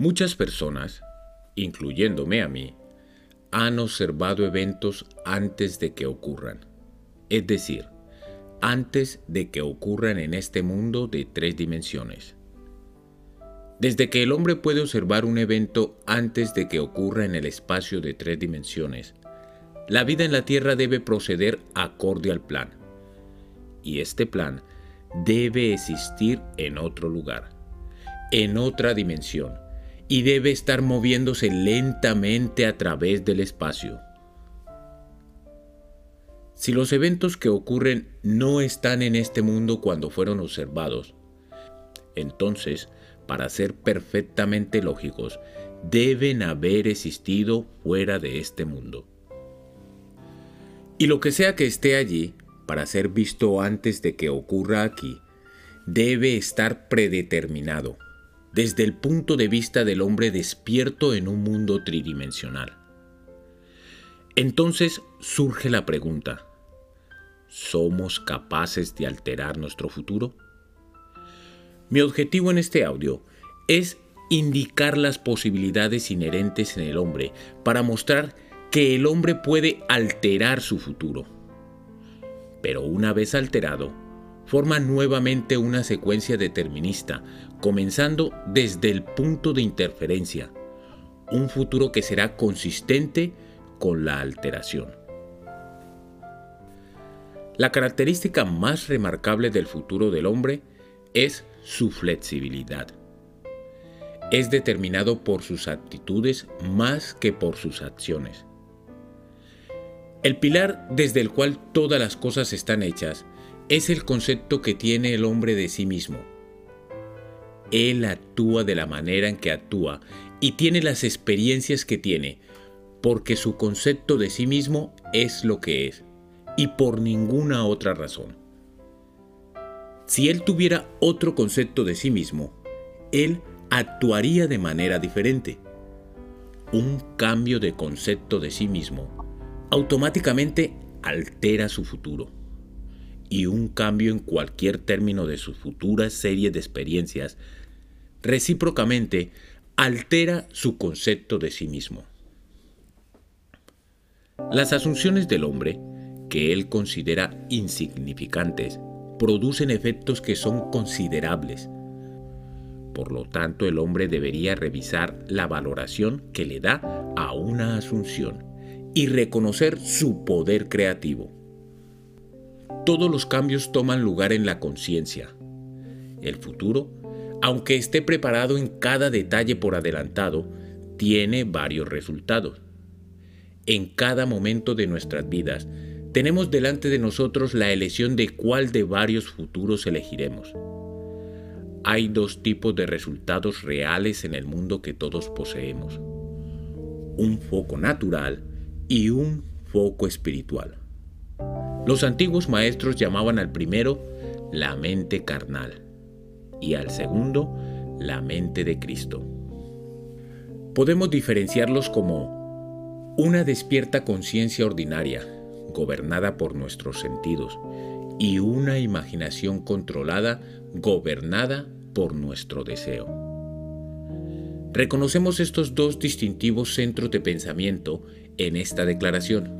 Muchas personas, incluyéndome a mí, han observado eventos antes de que ocurran. Es decir, antes de que ocurran en este mundo de tres dimensiones. Desde que el hombre puede observar un evento antes de que ocurra en el espacio de tres dimensiones, la vida en la Tierra debe proceder acorde al plan. Y este plan debe existir en otro lugar, en otra dimensión, y debe estar moviéndose lentamente a través del espacio. Si los eventos que ocurren no están en este mundo cuando fueron observados, entonces, para ser perfectamente lógicos, deben haber existido fuera de este mundo. Y lo que sea que esté allí, para ser visto antes de que ocurra aquí, debe estar predeterminado, desde el punto de vista del hombre despierto en un mundo tridimensional. Entonces surge la pregunta, ¿somos capaces de alterar nuestro futuro? Mi objetivo en este audio es indicar las posibilidades inherentes en el hombre para mostrar que el hombre puede alterar su futuro. Pero una vez alterado, forma nuevamente una secuencia determinista, comenzando desde el punto de interferencia, un futuro que será consistente con la alteración. La característica más remarcable del futuro del hombre es su flexibilidad es determinado por sus actitudes más que por sus acciones. El pilar desde el cual todas las cosas están hechas es el concepto que tiene el hombre de sí mismo. Él actúa de la manera en que actúa y tiene las experiencias que tiene, porque su concepto de sí mismo es lo que es, y por ninguna otra razón. Si él tuviera otro concepto de sí mismo, él actuaría de manera diferente. Un cambio de concepto de sí mismo automáticamente altera su futuro. Y un cambio en cualquier término de sus futuras series de experiencias recíprocamente altera su concepto de sí mismo. Las asunciones del hombre, que él considera insignificantes, producen efectos que son considerables por lo tanto, el hombre debería revisar la valoración que le da a una asunción y reconocer su poder creativo. Todos los cambios toman lugar en la conciencia. El futuro, aunque esté preparado en cada detalle por adelantado, tiene varios resultados. En cada momento de nuestras vidas, tenemos delante de nosotros la elección de cuál de varios futuros elegiremos hay dos tipos de resultados reales en el mundo que todos poseemos. Un foco natural y un foco espiritual. Los antiguos maestros llamaban al primero la mente carnal y al segundo la mente de Cristo. Podemos diferenciarlos como una despierta conciencia ordinaria, gobernada por nuestros sentidos, y una imaginación controlada, gobernada por nuestro deseo. Reconocemos estos dos distintivos centros de pensamiento en esta declaración.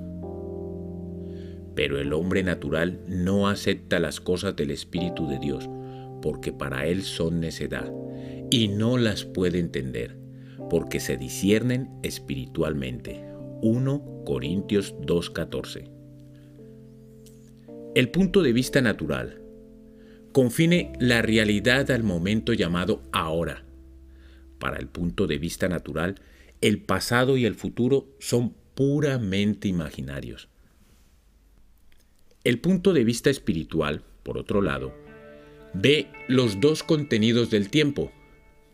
Pero el hombre natural no acepta las cosas del Espíritu de Dios, porque para él son necedad, y no las puede entender, porque se disciernen espiritualmente. 1 Corintios 2.14 el punto de vista natural confine la realidad al momento llamado ahora. Para el punto de vista natural, el pasado y el futuro son puramente imaginarios. El punto de vista espiritual, por otro lado, ve los dos contenidos del tiempo.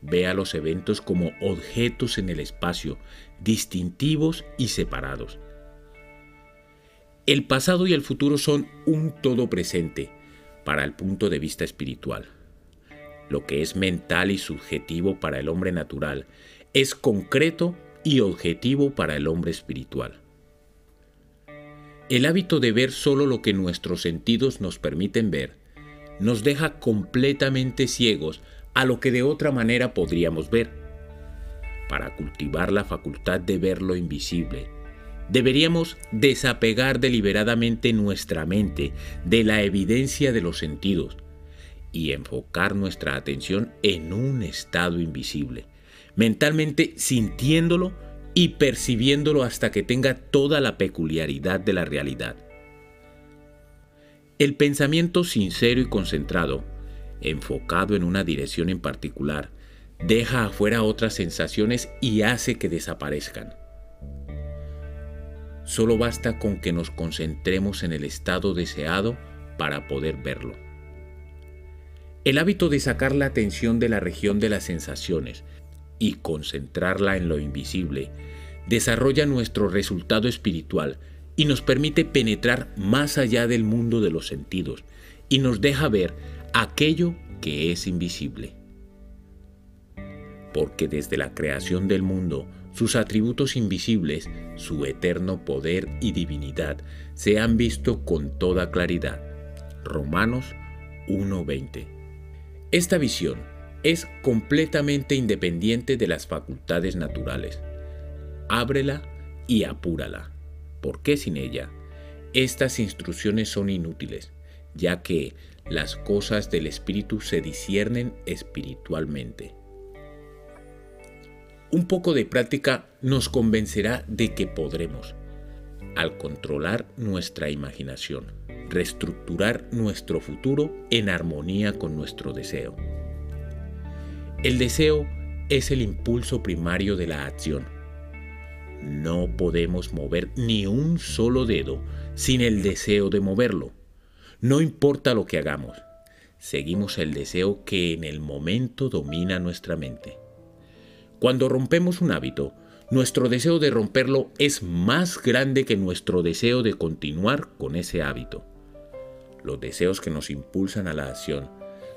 Ve a los eventos como objetos en el espacio, distintivos y separados. El pasado y el futuro son un todo presente para el punto de vista espiritual. Lo que es mental y subjetivo para el hombre natural es concreto y objetivo para el hombre espiritual. El hábito de ver solo lo que nuestros sentidos nos permiten ver nos deja completamente ciegos a lo que de otra manera podríamos ver. para cultivar la facultad de ver lo invisible, deberíamos desapegar deliberadamente nuestra mente de la evidencia de los sentidos y enfocar nuestra atención en un estado invisible, mentalmente sintiéndolo y percibiéndolo hasta que tenga toda la peculiaridad de la realidad. El pensamiento sincero y concentrado, enfocado en una dirección en particular, deja afuera otras sensaciones y hace que desaparezcan. Solo basta con que nos concentremos en el estado deseado para poder verlo. El hábito de sacar la atención de la región de las sensaciones y concentrarla en lo invisible desarrolla nuestro resultado espiritual y nos permite penetrar más allá del mundo de los sentidos y nos deja ver aquello que es invisible. Porque desde la creación del mundo, sus atributos invisibles, su eterno poder y divinidad, se han visto con toda claridad. Romanos 1:20. Esta visión es completamente independiente de las facultades naturales. Ábrela y apúrala porque sin ella estas instrucciones son inútiles, ya que las cosas del Espíritu se disciernen espiritualmente. Un poco de práctica nos convencerá de que podremos, al controlar nuestra imaginación, reestructurar nuestro futuro en armonía con nuestro deseo. El deseo es el impulso primario de la acción no podemos mover ni un solo dedo sin el deseo de moverlo. No importa lo que hagamos, seguimos el deseo que en el momento domina nuestra mente. Cuando rompemos un hábito, nuestro deseo de romperlo es más grande que nuestro deseo de continuar con ese hábito. Los deseos que nos impulsan a la acción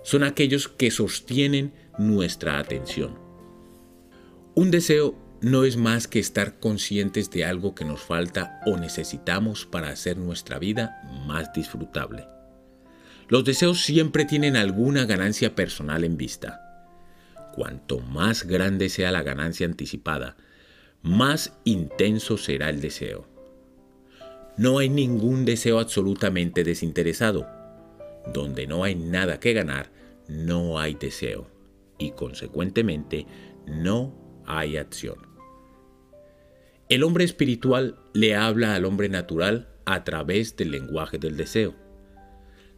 son aquellos que sostienen nuestra atención. Un deseo no es más que estar conscientes de algo que nos falta o necesitamos para hacer nuestra vida más disfrutable. Los deseos siempre tienen alguna ganancia personal en vista. Cuanto más grande sea la ganancia anticipada, más intenso será el deseo. No hay ningún deseo absolutamente desinteresado. Donde no hay nada que ganar, no hay deseo y consecuentemente no hay acción. El hombre espiritual le habla al hombre natural a través del lenguaje del deseo.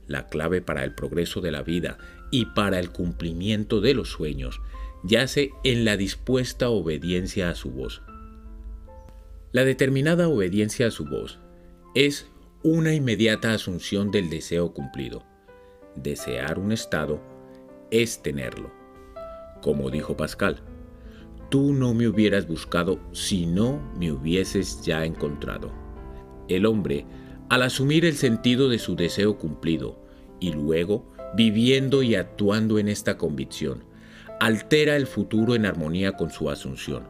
La clave para el progreso de la vida y para el cumplimiento de los sueños yace en la dispuesta obediencia a su voz. La determinada obediencia a su voz es una inmediata asunción del deseo cumplido. Desear un estado es tenerlo. Como dijo Pascal, tú no me hubieras buscado si no me hubieses ya encontrado. El hombre, al asumir el sentido de su deseo cumplido y luego viviendo y actuando en esta convicción, altera el futuro en armonía con su asunción.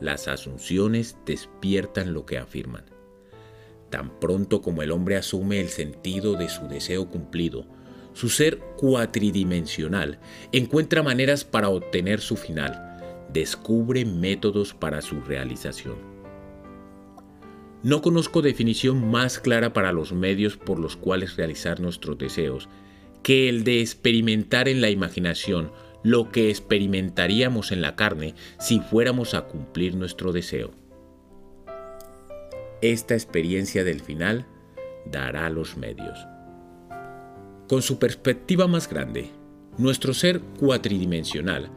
Las asunciones despiertan lo que afirman. Tan pronto como el hombre asume el sentido de su deseo cumplido, su ser cuatridimensional encuentra maneras para obtener su final, descubre métodos para su realización. No conozco definición más clara para los medios por los cuales realizar nuestros deseos que el de experimentar en la imaginación lo que experimentaríamos en la carne si fuéramos a cumplir nuestro deseo. Esta experiencia del final dará los medios. Con su perspectiva más grande, nuestro ser cuatridimensional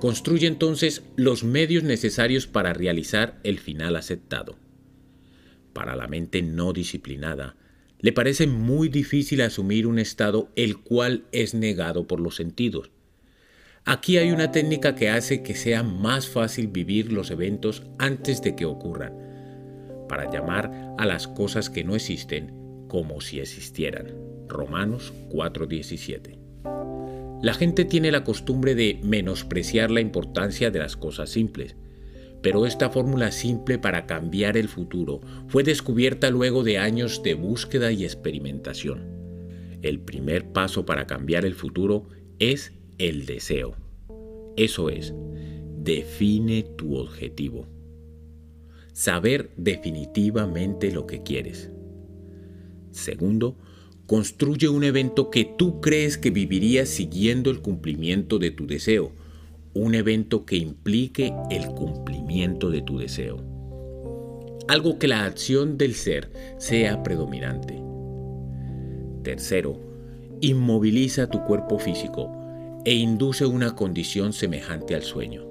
construye entonces los medios necesarios para realizar el final aceptado. Para la mente no disciplinada, le parece muy difícil asumir un estado el cual es negado por los sentidos. Aquí hay una técnica que hace que sea más fácil vivir los eventos antes de que ocurran, para llamar a las cosas que no existen como si existieran. Romanos 4:17 la gente tiene la costumbre de menospreciar la importancia de las cosas simples, pero esta fórmula simple para cambiar el futuro fue descubierta luego de años de búsqueda y experimentación. El primer paso para cambiar el futuro es el deseo. Eso es, define tu objetivo. Saber definitivamente lo que quieres. Segundo, construye un evento que tú crees que vivirías siguiendo el cumplimiento de tu deseo. Un evento que implique el cumplimiento de tu deseo. Algo que la acción del ser sea predominante. Tercero, inmoviliza tu cuerpo físico e induce una condición semejante al sueño.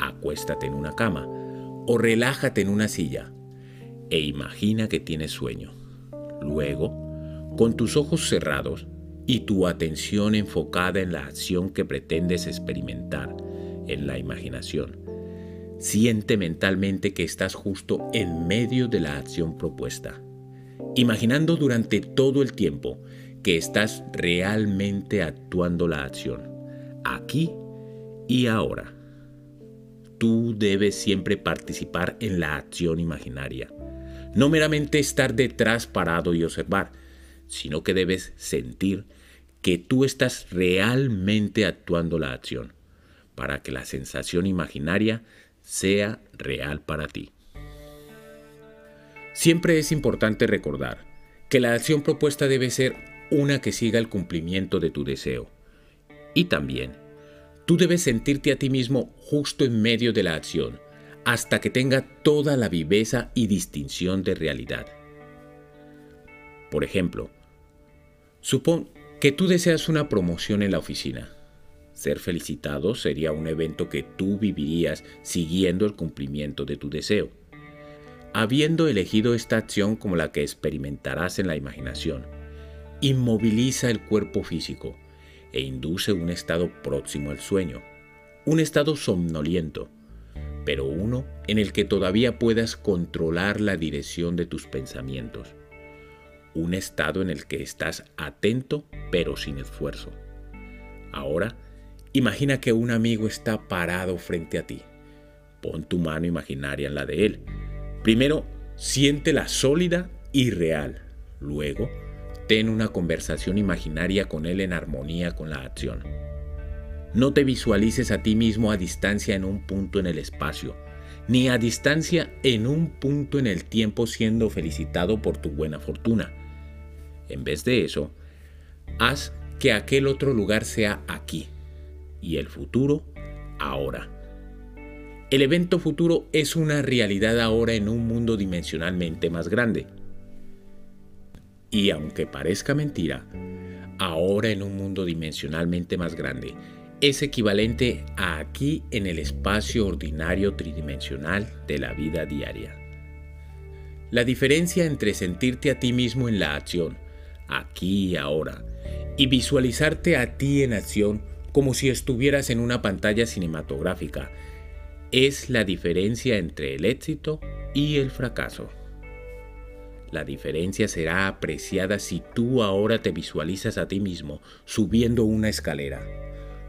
Acuéstate en una cama o relájate en una silla e imagina que tienes sueño. Luego, con tus ojos cerrados y tu atención enfocada en la acción que pretendes experimentar en la imaginación, siente mentalmente que estás justo en medio de la acción propuesta, imaginando durante todo el tiempo que estás realmente actuando la acción, aquí y ahora. Tú debes siempre participar en la acción imaginaria, no meramente estar detrás parado y observar, sino que debes sentir que tú estás realmente actuando la acción, para que la sensación imaginaria sea real para ti. Siempre es importante recordar que la acción propuesta debe ser una que siga el cumplimiento de tu deseo. Y también, tú debes sentirte a ti mismo justo en medio de la acción, hasta que tenga toda la viveza y distinción de realidad. Por ejemplo, supón que tú deseas una promoción en la oficina. Ser felicitado sería un evento que tú vivirías siguiendo el cumplimiento de tu deseo. Habiendo elegido esta acción como la que experimentarás en la imaginación, inmoviliza el cuerpo físico e induce un estado próximo al sueño, un estado somnoliento, pero uno en el que todavía puedas controlar la dirección de tus pensamientos, un estado en el que estás atento pero sin esfuerzo. Ahora, imagina que un amigo está parado frente a ti. Pon tu mano imaginaria en la de él. Primero, siéntela sólida y real. Luego, Ten una conversación imaginaria con él en armonía con la acción. No te visualices a ti mismo a distancia en un punto en el espacio, ni a distancia en un punto en el tiempo siendo felicitado por tu buena fortuna. En vez de eso, haz que aquel otro lugar sea aquí y el futuro ahora. El evento futuro es una realidad ahora en un mundo dimensionalmente más grande. Y aunque parezca mentira, ahora en un mundo dimensionalmente más grande, es equivalente a aquí en el espacio ordinario tridimensional de la vida diaria. La diferencia entre sentirte a ti mismo en la acción, aquí y ahora, y visualizarte a ti en acción como si estuvieras en una pantalla cinematográfica, es la diferencia entre el éxito y el fracaso. La diferencia será apreciada si tú ahora te visualizas a ti mismo subiendo una escalera.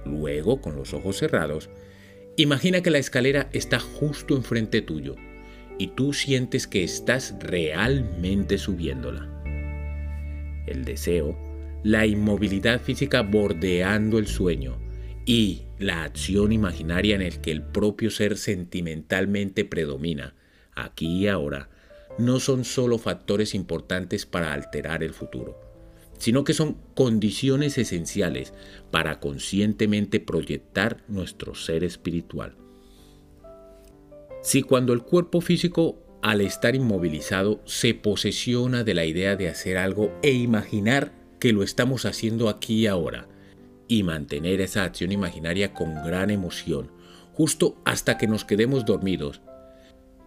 Luego, con los ojos cerrados, imagina que la escalera está justo enfrente tuyo y tú sientes que estás realmente subiéndola. El deseo, la inmovilidad física bordeando el sueño y la acción imaginaria en el que el propio ser sentimentalmente predomina, aquí y ahora, no son solo factores importantes para alterar el futuro, sino que son condiciones esenciales para conscientemente proyectar nuestro ser espiritual. Si cuando el cuerpo físico al estar inmovilizado se posesiona de la idea de hacer algo e imaginar que lo estamos haciendo aquí y ahora, y mantener esa acción imaginaria con gran emoción, justo hasta que nos quedemos dormidos,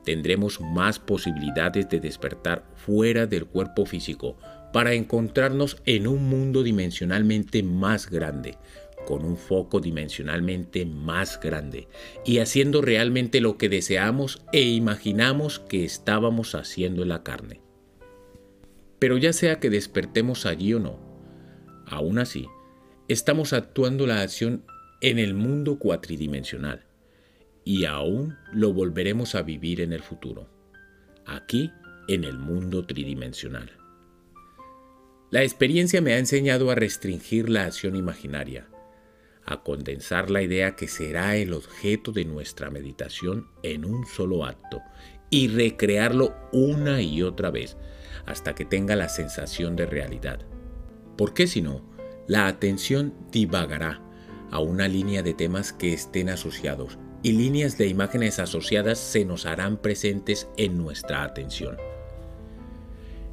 tendremos más posibilidades de despertar fuera del cuerpo físico para encontrarnos en un mundo dimensionalmente más grande, con un foco dimensionalmente más grande y haciendo realmente lo que deseamos e imaginamos que estábamos haciendo en la carne. Pero ya sea que despertemos allí o no, aún así, estamos actuando la acción en el mundo cuatridimensional y aún lo volveremos a vivir en el futuro, aquí en el mundo tridimensional. La experiencia me ha enseñado a restringir la acción imaginaria, a condensar la idea que será el objeto de nuestra meditación en un solo acto y recrearlo una y otra vez hasta que tenga la sensación de realidad. Porque si no, la atención divagará a una línea de temas que estén asociados y líneas de imágenes asociadas se nos harán presentes en nuestra atención.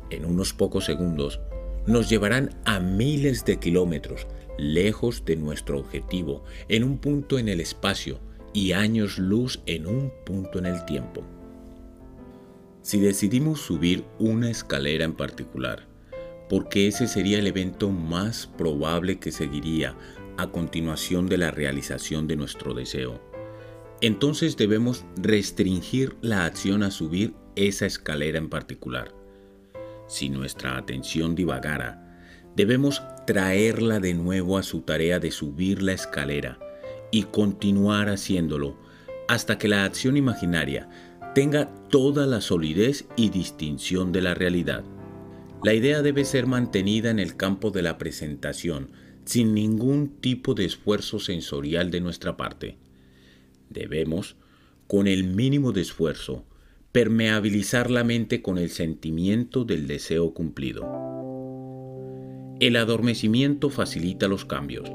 En unos pocos segundos nos llevarán a miles de kilómetros lejos de nuestro objetivo, en un punto en el espacio y años luz en un punto en el tiempo. Si decidimos subir una escalera en particular, porque ese sería el evento más probable que seguiría a continuación de la realización de nuestro deseo, entonces debemos restringir la acción a subir esa escalera en particular. Si nuestra atención divagara, debemos traerla de nuevo a su tarea de subir la escalera y continuar haciéndolo hasta que la acción imaginaria tenga toda la solidez y distinción de la realidad. La idea debe ser mantenida en el campo de la presentación sin ningún tipo de esfuerzo sensorial de nuestra parte. Debemos, con el mínimo de esfuerzo, permeabilizar la mente con el sentimiento del deseo cumplido. El adormecimiento facilita los cambios,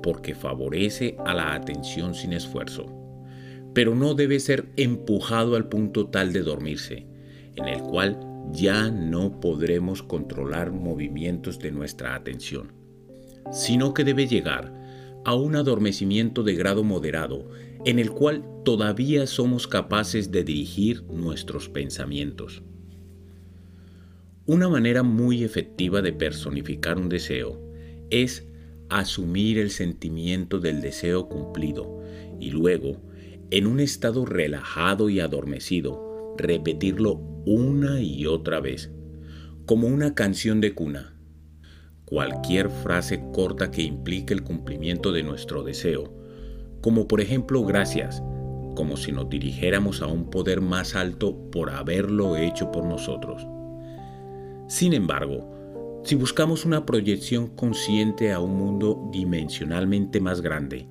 porque favorece a la atención sin esfuerzo, pero no debe ser empujado al punto tal de dormirse, en el cual ya no podremos controlar movimientos de nuestra atención, sino que debe llegar a un adormecimiento de grado moderado, en el cual todavía somos capaces de dirigir nuestros pensamientos. Una manera muy efectiva de personificar un deseo es asumir el sentimiento del deseo cumplido y luego, en un estado relajado y adormecido, repetirlo una y otra vez, como una canción de cuna. Cualquier frase corta que implique el cumplimiento de nuestro deseo, como por ejemplo gracias, como si nos dirigiéramos a un poder más alto por haberlo hecho por nosotros. Sin embargo, si buscamos una proyección consciente a un mundo dimensionalmente más grande,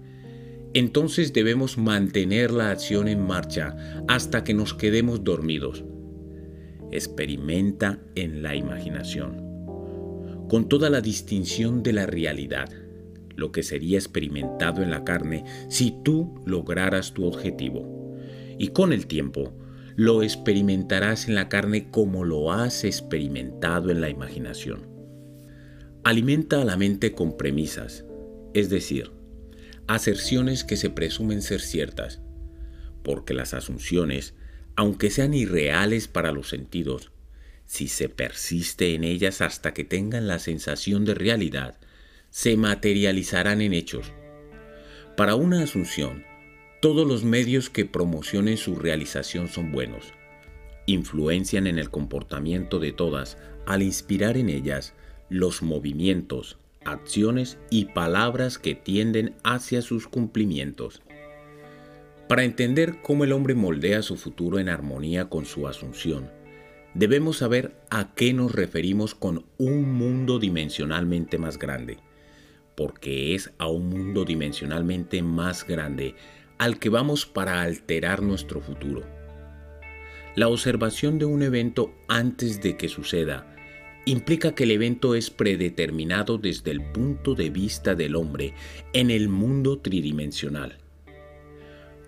entonces debemos mantener la acción en marcha hasta que nos quedemos dormidos. Experimenta en la imaginación, con toda la distinción de la realidad, lo que sería experimentado en la carne si tú lograras tu objetivo. Y con el tiempo, lo experimentarás en la carne como lo has experimentado en la imaginación. Alimenta a la mente con premisas, es decir, aserciones que se presumen ser ciertas, porque las asunciones, aunque sean irreales para los sentidos, si se persiste en ellas hasta que tengan la sensación de realidad, se materializarán en hechos. Para una asunción, todos los medios que promocionen su realización son buenos. Influencian en el comportamiento de todas al inspirar en ellas los movimientos, acciones y palabras que tienden hacia sus cumplimientos. Para entender cómo el hombre moldea su futuro en armonía con su asunción, debemos saber a qué nos referimos con un mundo dimensionalmente más grande, porque es a un mundo dimensionalmente más grande al que vamos para alterar nuestro futuro. La observación de un evento antes de que suceda implica que el evento es predeterminado desde el punto de vista del hombre en el mundo tridimensional.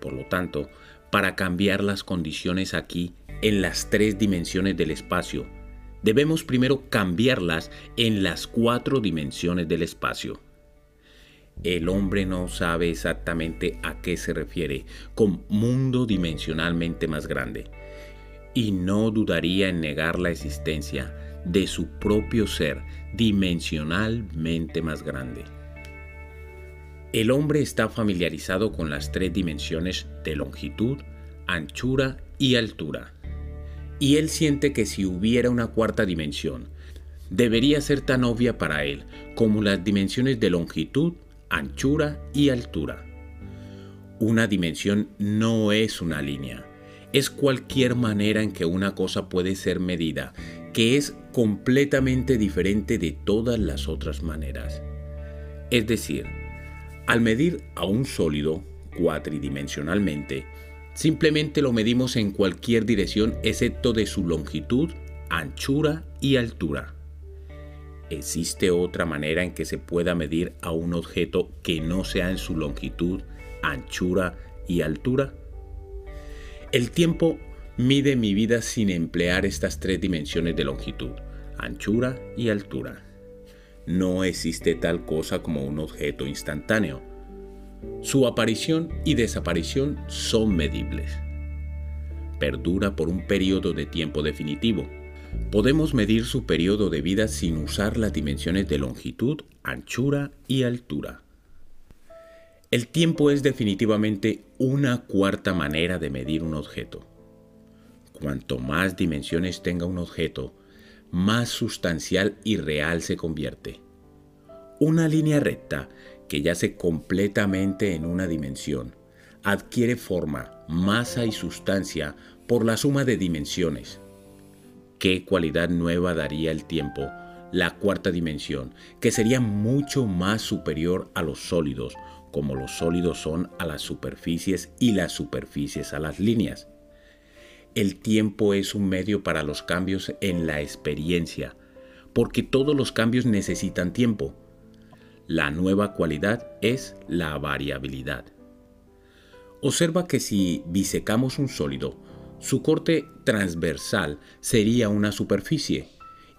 Por lo tanto, para cambiar las condiciones aquí en las tres dimensiones del espacio, debemos primero cambiarlas en las cuatro dimensiones del espacio el hombre no sabe exactamente a qué se refiere con mundo dimensionalmente más grande y no dudaría en negar la existencia de su propio ser dimensionalmente más grande. El hombre está familiarizado con las tres dimensiones de longitud, anchura y altura. Y él siente que si hubiera una cuarta dimensión, debería ser tan obvia para él como las dimensiones de longitud, anchura y altura. Una dimensión no es una línea, es cualquier manera en que una cosa puede ser medida, que es completamente diferente de todas las otras maneras. Es decir, Al medir a un sólido cuatridimensionalmente, simplemente lo medimos en cualquier dirección excepto de su longitud, anchura y altura. ¿Existe otra manera en que se pueda medir a un objeto que no sea en su longitud, anchura y altura? El tiempo mide mi vida sin emplear estas tres dimensiones de longitud, anchura y altura. No existe tal cosa como un objeto instantáneo. Su aparición y desaparición son medibles. Perdura por un periodo de tiempo definitivo Podemos medir su periodo de vida sin usar las dimensiones de longitud, anchura y altura. El tiempo es definitivamente una cuarta manera de medir un objeto. Cuanto más dimensiones tenga un objeto, más sustancial y real se convierte. Una línea recta que yace completamente en una dimensión adquiere forma, masa y sustancia por la suma de dimensiones ¿Qué cualidad nueva daría el tiempo? La cuarta dimensión, que sería mucho más superior a los sólidos, como los sólidos son a las superficies y las superficies a las líneas. El tiempo es un medio para los cambios en la experiencia, porque todos los cambios necesitan tiempo. La nueva cualidad es la variabilidad. Observa que si bisecamos un sólido, su corte transversal sería una superficie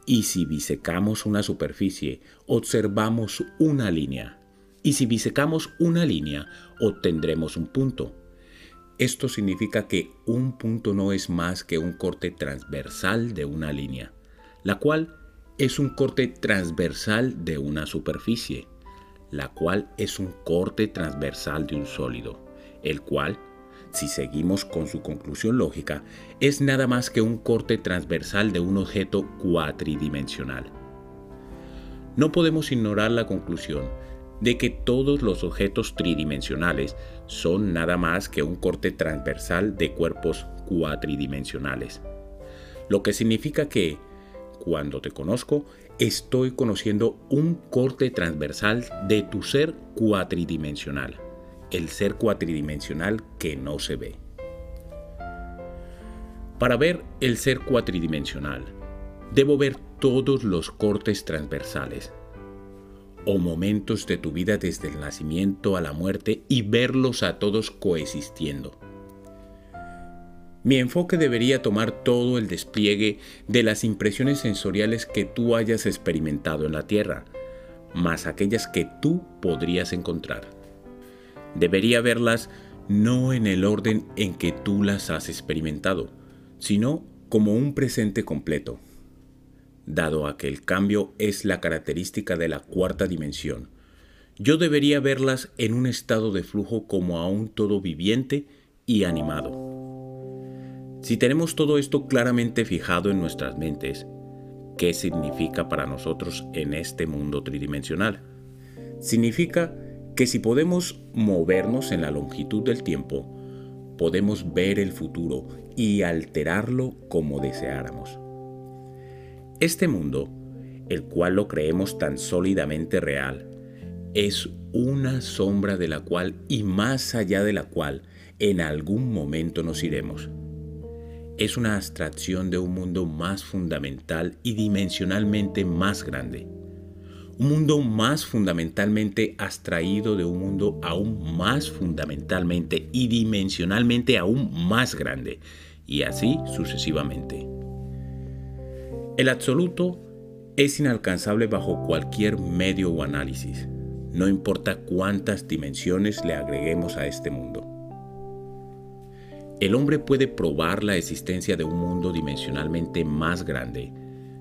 y si bisecamos una superficie observamos una línea y si bisecamos una línea obtendremos un punto. Esto significa que un punto no es más que un corte transversal de una línea, la cual es un corte transversal de una superficie, la cual es un corte transversal de un sólido, el cual si seguimos con su conclusión lógica, es nada más que un corte transversal de un objeto cuatridimensional. No podemos ignorar la conclusión de que todos los objetos tridimensionales son nada más que un corte transversal de cuerpos cuatridimensionales. Lo que significa que, cuando te conozco, estoy conociendo un corte transversal de tu ser cuatridimensional el ser cuatridimensional que no se ve. Para ver el ser cuatridimensional, debo ver todos los cortes transversales o momentos de tu vida desde el nacimiento a la muerte y verlos a todos coexistiendo. Mi enfoque debería tomar todo el despliegue de las impresiones sensoriales que tú hayas experimentado en la Tierra, más aquellas que tú podrías encontrar. Debería verlas no en el orden en que tú las has experimentado, sino como un presente completo. Dado a que el cambio es la característica de la cuarta dimensión, yo debería verlas en un estado de flujo como a un todo viviente y animado. Si tenemos todo esto claramente fijado en nuestras mentes, ¿qué significa para nosotros en este mundo tridimensional? Significa que si podemos movernos en la longitud del tiempo, podemos ver el futuro y alterarlo como deseáramos. Este mundo, el cual lo creemos tan sólidamente real, es una sombra de la cual y más allá de la cual en algún momento nos iremos. Es una abstracción de un mundo más fundamental y dimensionalmente más grande un mundo más fundamentalmente abstraído de un mundo aún más fundamentalmente y dimensionalmente aún más grande, y así sucesivamente. El absoluto es inalcanzable bajo cualquier medio o análisis, no importa cuántas dimensiones le agreguemos a este mundo. El hombre puede probar la existencia de un mundo dimensionalmente más grande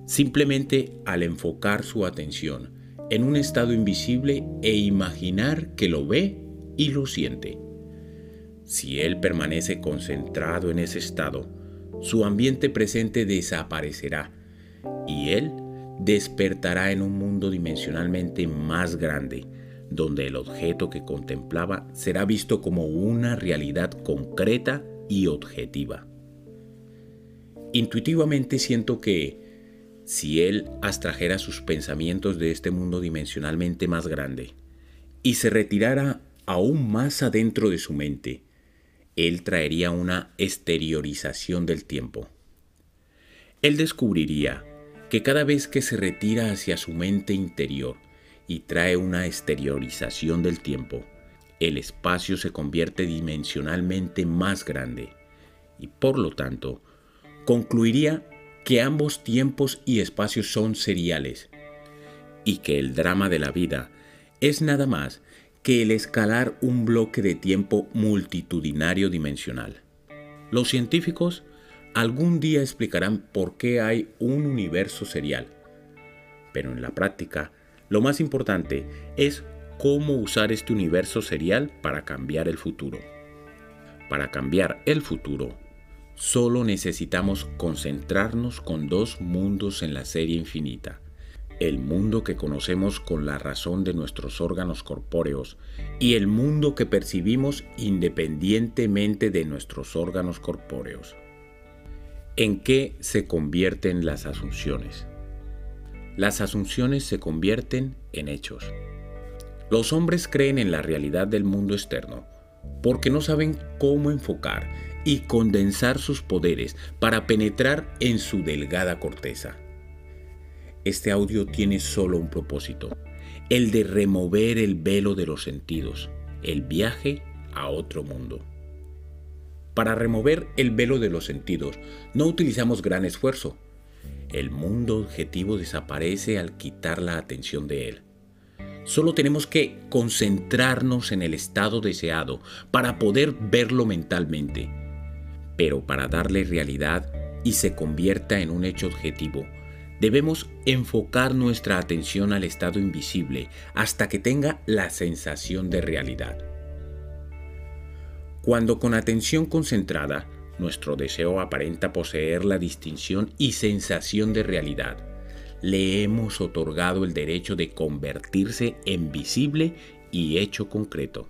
simplemente al enfocar su atención en un estado invisible e imaginar que lo ve y lo siente. Si él permanece concentrado en ese estado, su ambiente presente desaparecerá y él despertará en un mundo dimensionalmente más grande, donde el objeto que contemplaba será visto como una realidad concreta y objetiva. Intuitivamente siento que si él abstrajera sus pensamientos de este mundo dimensionalmente más grande y se retirara aún más adentro de su mente, él traería una exteriorización del tiempo. Él descubriría que cada vez que se retira hacia su mente interior y trae una exteriorización del tiempo, el espacio se convierte dimensionalmente más grande y por lo tanto concluiría que ambos tiempos y espacios son seriales y que el drama de la vida es nada más que el escalar un bloque de tiempo multitudinario dimensional. Los científicos algún día explicarán por qué hay un universo serial, pero en la práctica lo más importante es cómo usar este universo serial para cambiar el futuro. Para cambiar el futuro, solo necesitamos concentrarnos con dos mundos en la serie infinita. El mundo que conocemos con la razón de nuestros órganos corpóreos y el mundo que percibimos independientemente de nuestros órganos corpóreos. ¿En qué se convierten las asunciones? Las asunciones se convierten en hechos. Los hombres creen en la realidad del mundo externo porque no saben cómo enfocar y condensar sus poderes para penetrar en su delgada corteza. Este audio tiene solo un propósito, el de remover el velo de los sentidos, el viaje a otro mundo. Para remover el velo de los sentidos no utilizamos gran esfuerzo. El mundo objetivo desaparece al quitar la atención de él. Solo tenemos que concentrarnos en el estado deseado para poder verlo mentalmente. Pero para darle realidad y se convierta en un hecho objetivo, debemos enfocar nuestra atención al estado invisible hasta que tenga la sensación de realidad. Cuando con atención concentrada, nuestro deseo aparenta poseer la distinción y sensación de realidad, le hemos otorgado el derecho de convertirse en visible y hecho concreto.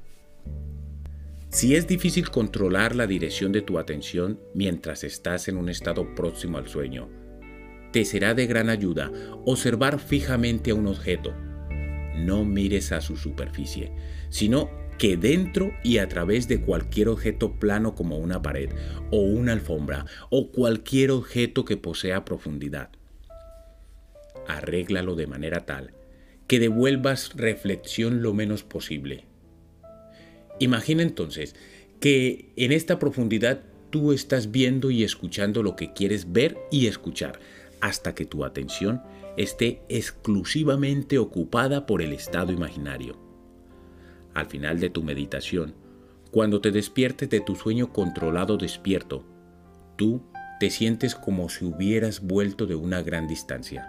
Si es difícil controlar la dirección de tu atención mientras estás en un estado próximo al sueño, te será de gran ayuda observar fijamente a un objeto. No mires a su superficie, sino que dentro y a través de cualquier objeto plano como una pared o una alfombra o cualquier objeto que posea profundidad arréglalo de manera tal que devuelvas reflexión lo menos posible. Imagina entonces que en esta profundidad tú estás viendo y escuchando lo que quieres ver y escuchar, hasta que tu atención esté exclusivamente ocupada por el estado imaginario. Al final de tu meditación, cuando te despiertes de tu sueño controlado despierto, tú te sientes como si hubieras vuelto de una gran distancia.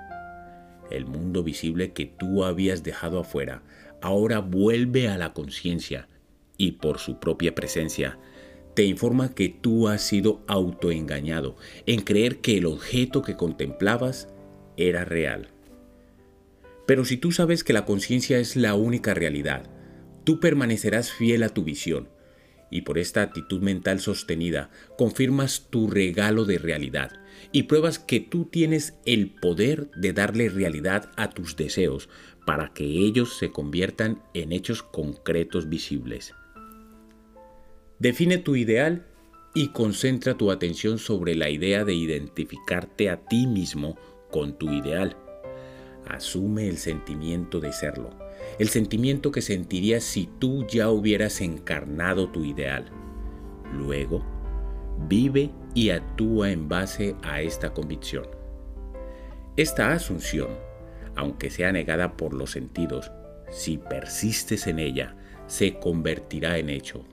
El mundo visible que tú habías dejado afuera ahora vuelve a la conciencia y por su propia presencia te informa que tú has sido autoengañado en creer que el objeto que contemplabas era real. Pero si tú sabes que la conciencia es la única realidad, tú permanecerás fiel a tu visión y por esta actitud mental sostenida confirmas tu regalo de realidad y pruebas que tú tienes el poder de darle realidad a tus deseos para que ellos se conviertan en hechos concretos visibles. Define tu ideal y concentra tu atención sobre la idea de identificarte a ti mismo con tu ideal. Asume el sentimiento de serlo, el sentimiento que sentirías si tú ya hubieras encarnado tu ideal. Luego, vive y actúa en base a esta convicción. Esta asunción, aunque sea negada por los sentidos, si persistes en ella, se convertirá en hecho.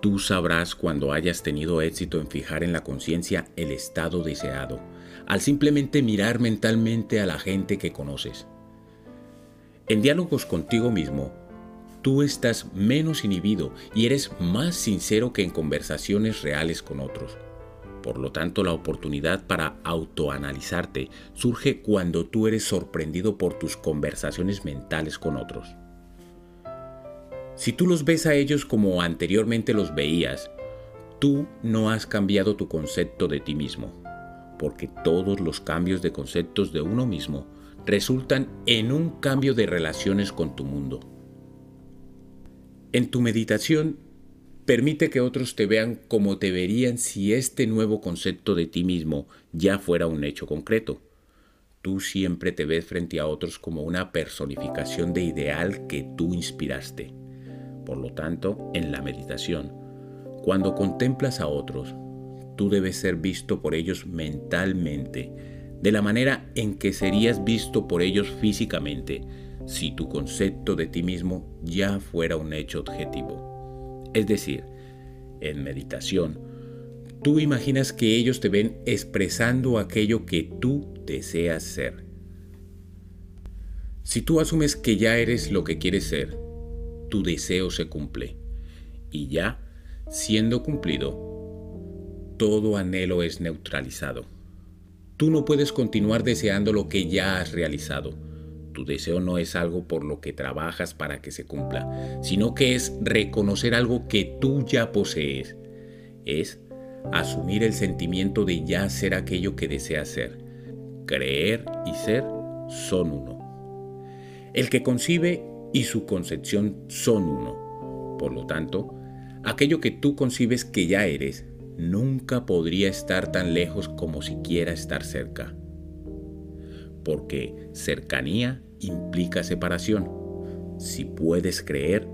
Tú sabrás cuando hayas tenido éxito en fijar en la conciencia el estado deseado, al simplemente mirar mentalmente a la gente que conoces. En diálogos contigo mismo, tú estás menos inhibido y eres más sincero que en conversaciones reales con otros. Por lo tanto, la oportunidad para autoanalizarte surge cuando tú eres sorprendido por tus conversaciones mentales con otros. Si tú los ves a ellos como anteriormente los veías, tú no has cambiado tu concepto de ti mismo, porque todos los cambios de conceptos de uno mismo resultan en un cambio de relaciones con tu mundo. En tu meditación, permite que otros te vean como te verían si este nuevo concepto de ti mismo ya fuera un hecho concreto. Tú siempre te ves frente a otros como una personificación de ideal que tú inspiraste. Por lo tanto, en la meditación, cuando contemplas a otros, tú debes ser visto por ellos mentalmente, de la manera en que serías visto por ellos físicamente, si tu concepto de ti mismo ya fuera un hecho objetivo. Es decir, en meditación, tú imaginas que ellos te ven expresando aquello que tú deseas ser. Si tú asumes que ya eres lo que quieres ser, tu deseo se cumple. Y ya, siendo cumplido, todo anhelo es neutralizado. Tú no puedes continuar deseando lo que ya has realizado. Tu deseo no es algo por lo que trabajas para que se cumpla, sino que es reconocer algo que tú ya posees. Es asumir el sentimiento de ya ser aquello que deseas ser. Creer y ser son uno. El que concibe y su concepción son uno. Por lo tanto, aquello que tú concibes que ya eres, nunca podría estar tan lejos como siquiera estar cerca. Porque cercanía implica separación. Si puedes creer,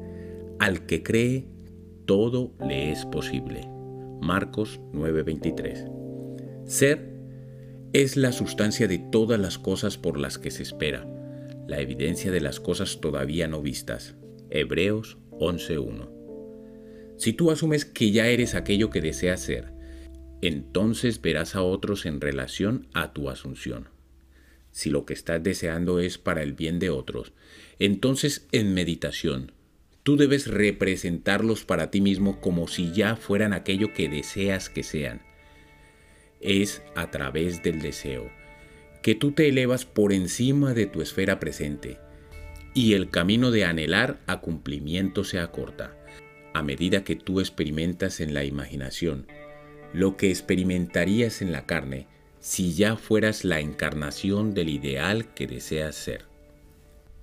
al que cree, todo le es posible. Marcos 9:23. Ser es la sustancia de todas las cosas por las que se espera, la evidencia de las cosas todavía no vistas. Hebreos 11:1. Si tú asumes que ya eres aquello que deseas ser, entonces verás a otros en relación a tu asunción. Si lo que estás deseando es para el bien de otros, entonces en meditación, tú debes representarlos para ti mismo como si ya fueran aquello que deseas que sean. Es a través del deseo que tú te elevas por encima de tu esfera presente y el camino de anhelar a cumplimiento se acorta a medida que tú experimentas en la imaginación lo que experimentarías en la carne si ya fueras la encarnación del ideal que deseas ser.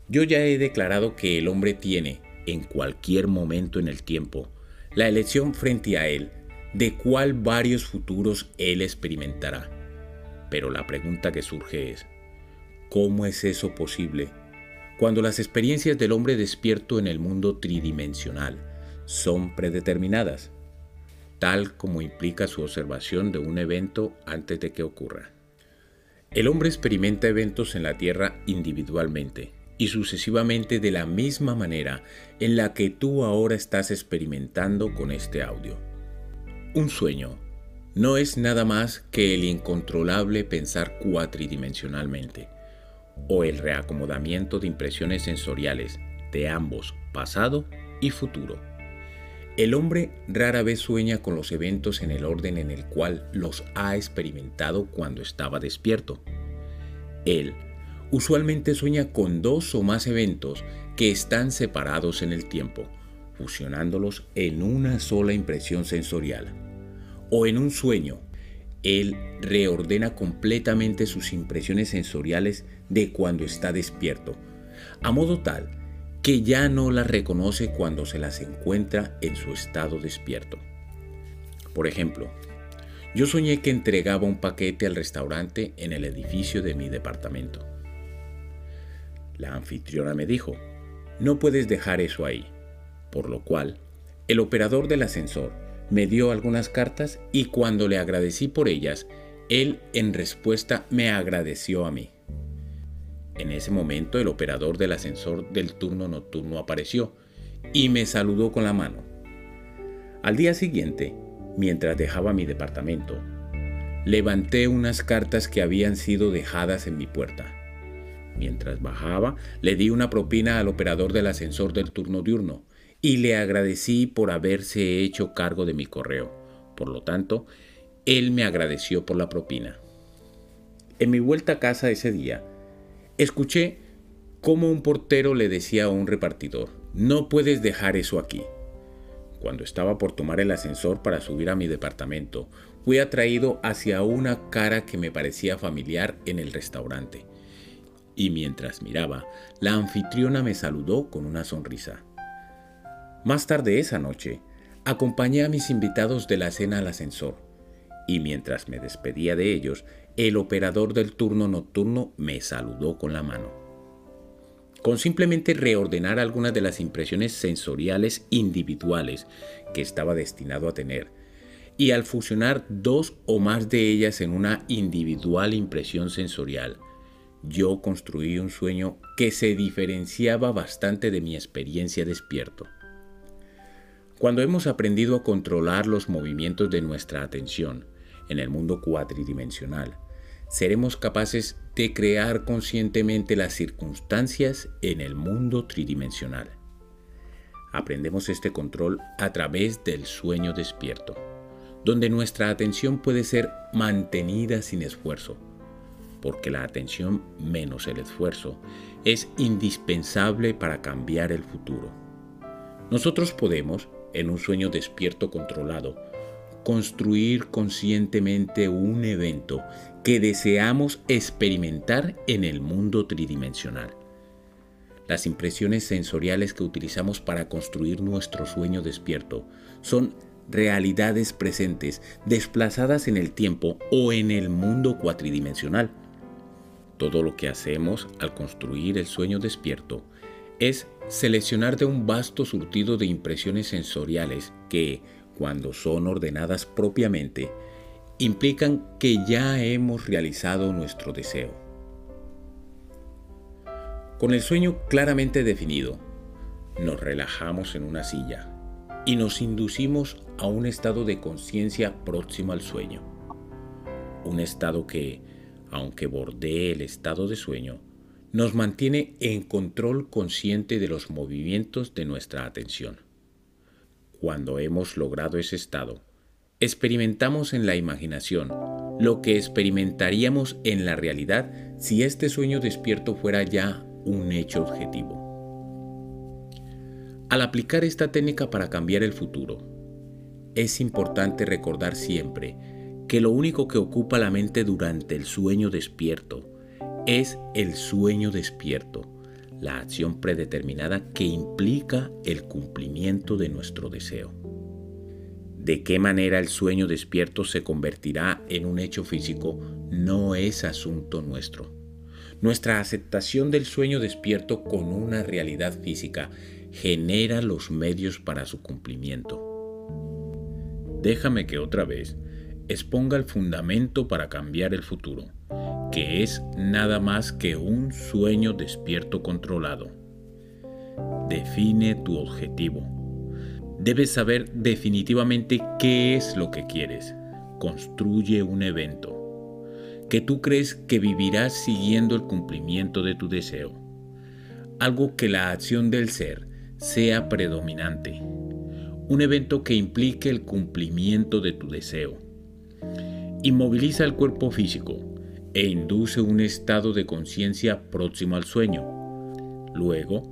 Yo ya he declarado que el hombre tiene, en cualquier momento en el tiempo, la elección frente a él de cuál varios futuros él experimentará. Pero la pregunta que surge es, ¿cómo es eso posible cuando las experiencias del hombre despierto en el mundo tridimensional son predeterminadas, tal como implica su observación de un evento antes de que ocurra. El hombre experimenta eventos en la Tierra individualmente y sucesivamente de la misma manera en la que tú ahora estás experimentando con este audio. Un sueño no es nada más que el incontrolable pensar cuatridimensionalmente o el reacomodamiento de impresiones sensoriales de ambos pasado y futuro. El hombre rara vez sueña con los eventos en el orden en el cual los ha experimentado cuando estaba despierto. Él usualmente sueña con dos o más eventos que están separados en el tiempo, fusionándolos en una sola impresión sensorial. O en un sueño, él reordena completamente sus impresiones sensoriales de cuando está despierto, a modo tal que ya no las reconoce cuando se las encuentra en su estado despierto. Por ejemplo, yo soñé que entregaba un paquete al restaurante en el edificio de mi departamento. La anfitriona me dijo, no puedes dejar eso ahí, por lo cual el operador del ascensor me dio algunas cartas y cuando le agradecí por ellas, él en respuesta me agradeció a mí. En ese momento el operador del ascensor del turno nocturno apareció y me saludó con la mano. Al día siguiente, mientras dejaba mi departamento, levanté unas cartas que habían sido dejadas en mi puerta. Mientras bajaba, le di una propina al operador del ascensor del turno diurno y le agradecí por haberse hecho cargo de mi correo. Por lo tanto, él me agradeció por la propina. En mi vuelta a casa ese día, Escuché cómo un portero le decía a un repartidor, no puedes dejar eso aquí. Cuando estaba por tomar el ascensor para subir a mi departamento, fui atraído hacia una cara que me parecía familiar en el restaurante. Y mientras miraba, la anfitriona me saludó con una sonrisa. Más tarde esa noche, acompañé a mis invitados de la cena al ascensor y mientras me despedía de ellos, el operador del turno nocturno me saludó con la mano. Con simplemente reordenar algunas de las impresiones sensoriales individuales que estaba destinado a tener, y al fusionar dos o más de ellas en una individual impresión sensorial, yo construí un sueño que se diferenciaba bastante de mi experiencia despierto. Cuando hemos aprendido a controlar los movimientos de nuestra atención en el mundo cuatridimensional, seremos capaces de crear conscientemente las circunstancias en el mundo tridimensional. Aprendemos este control a través del sueño despierto, donde nuestra atención puede ser mantenida sin esfuerzo, porque la atención menos el esfuerzo es indispensable para cambiar el futuro. Nosotros podemos, en un sueño despierto controlado, construir conscientemente un evento que deseamos experimentar en el mundo tridimensional. Las impresiones sensoriales que utilizamos para construir nuestro sueño despierto son realidades presentes desplazadas en el tiempo o en el mundo cuatridimensional. Todo lo que hacemos al construir el sueño despierto es seleccionar de un vasto surtido de impresiones sensoriales que, cuando son ordenadas propiamente, implican que ya hemos realizado nuestro deseo. Con el sueño claramente definido, nos relajamos en una silla y nos inducimos a un estado de conciencia próximo al sueño. Un estado que, aunque bordee el estado de sueño, nos mantiene en control consciente de los movimientos de nuestra atención. Cuando hemos logrado ese estado, experimentamos en la imaginación lo que experimentaríamos en la realidad si este sueño despierto fuera ya un hecho objetivo. Al aplicar esta técnica para cambiar el futuro, es importante recordar siempre que lo único que ocupa la mente durante el sueño despierto es el sueño despierto, la acción predeterminada que implica el cumplimiento de nuestro deseo. De qué manera el sueño despierto se convertirá en un hecho físico no es asunto nuestro. Nuestra aceptación del sueño despierto con una realidad física genera los medios para su cumplimiento. Déjame que otra vez exponga el fundamento para cambiar el futuro, que es nada más que un sueño despierto controlado. Define tu objetivo Debes saber definitivamente qué es lo que quieres. Construye un evento que tú crees que vivirás siguiendo el cumplimiento de tu deseo. Algo que la acción del ser sea predominante. Un evento que implique el cumplimiento de tu deseo. Inmoviliza el cuerpo físico e induce un estado de conciencia próximo al sueño. Luego,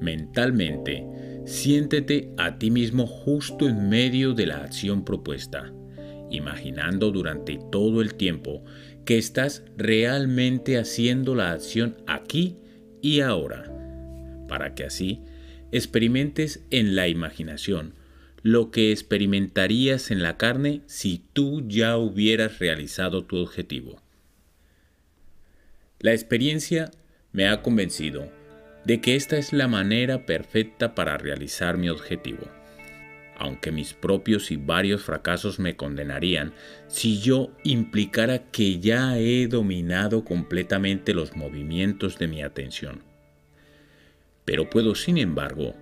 mentalmente, Siéntete a ti mismo justo en medio de la acción propuesta, imaginando durante todo el tiempo que estás realmente haciendo la acción aquí y ahora, para que así experimentes en la imaginación lo que experimentarías en la carne si tú ya hubieras realizado tu objetivo. La experiencia me ha convencido de que esta es la manera perfecta para realizar mi objetivo. Aunque mis propios y varios fracasos me condenarían si yo implicara que ya he dominado completamente los movimientos de mi atención. Pero puedo, sin embargo,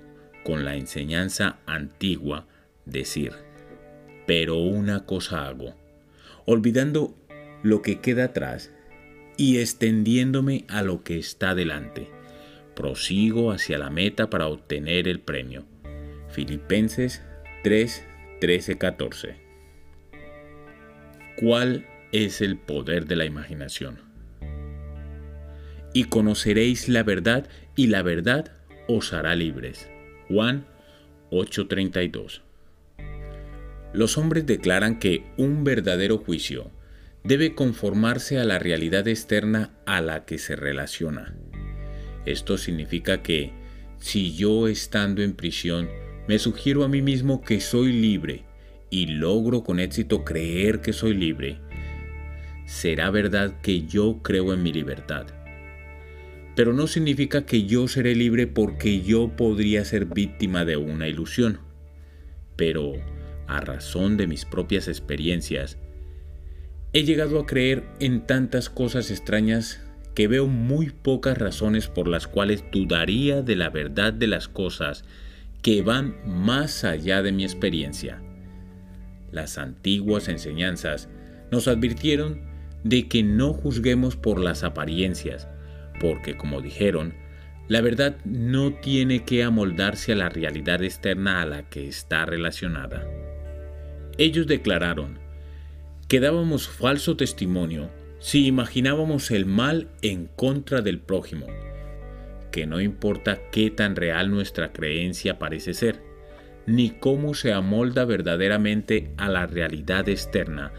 con la enseñanza antigua, decir, pero una cosa hago, olvidando lo que queda atrás y extendiéndome a lo que está delante prosigo hacia la meta para obtener el premio. Filipenses 3, 13, 14. ¿Cuál es el poder de la imaginación? Y conoceréis la verdad y la verdad os hará libres. Juan 8:32. Los hombres declaran que un verdadero juicio debe conformarse a la realidad externa a la que se relaciona esto significa que si yo estando en prisión me sugiero a mí mismo que soy libre y logro con éxito creer que soy libre, será verdad que yo creo en mi libertad. Pero no significa que yo seré libre porque yo podría ser víctima de una ilusión. Pero, a razón de mis propias experiencias, he llegado a creer en tantas cosas extrañas que veo muy pocas razones por las cuales dudaría de la verdad de las cosas que van más allá de mi experiencia. Las antiguas enseñanzas nos advirtieron de que no juzguemos por las apariencias, porque como dijeron, la verdad no tiene que amoldarse a la realidad externa a la que está relacionada. Ellos declararon que dábamos falso testimonio si imaginábamos el mal en contra del prójimo, que no importa qué tan real nuestra creencia parece ser, ni cómo se amolda verdaderamente a la realidad externa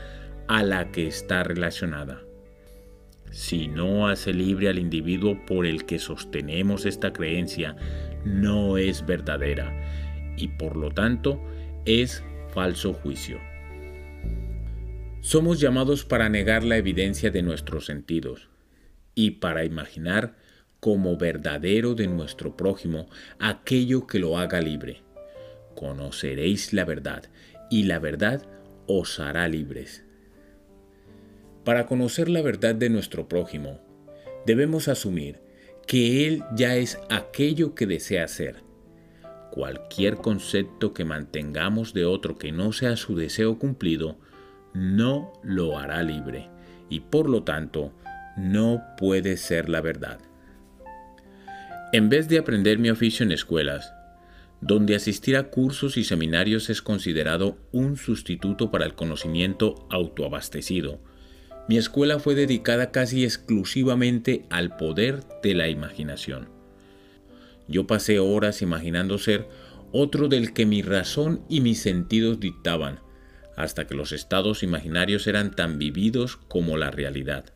a la que está relacionada. Si no hace libre al individuo por el que sostenemos esta creencia, no es verdadera y por lo tanto es falso juicio. Somos llamados para negar la evidencia de nuestros sentidos y para imaginar como verdadero de nuestro prójimo aquello que lo haga libre. Conoceréis la verdad y la verdad os hará libres. Para conocer la verdad de nuestro prójimo, debemos asumir que Él ya es aquello que desea ser. Cualquier concepto que mantengamos de otro que no sea su deseo cumplido, no lo hará libre y por lo tanto no puede ser la verdad. En vez de aprender mi oficio en escuelas, donde asistir a cursos y seminarios es considerado un sustituto para el conocimiento autoabastecido, mi escuela fue dedicada casi exclusivamente al poder de la imaginación. Yo pasé horas imaginando ser otro del que mi razón y mis sentidos dictaban, hasta que los estados imaginarios eran tan vividos como la realidad.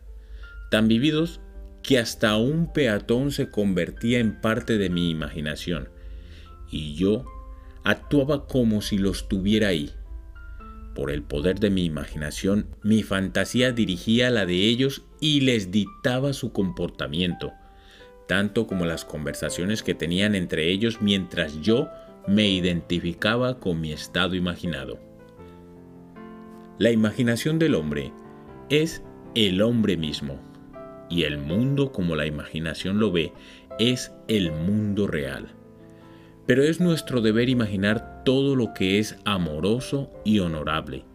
Tan vividos que hasta un peatón se convertía en parte de mi imaginación, y yo actuaba como si los tuviera ahí, por el poder de mi imaginación, mi fantasía dirigía la de ellos y les dictaba su comportamiento, tanto como las conversaciones que tenían entre ellos mientras yo me identificaba con mi estado imaginado. La imaginación del hombre es el hombre mismo, y el mundo como la imaginación lo ve es el mundo real pero es nuestro deber imaginar todo lo que es amoroso y honorable.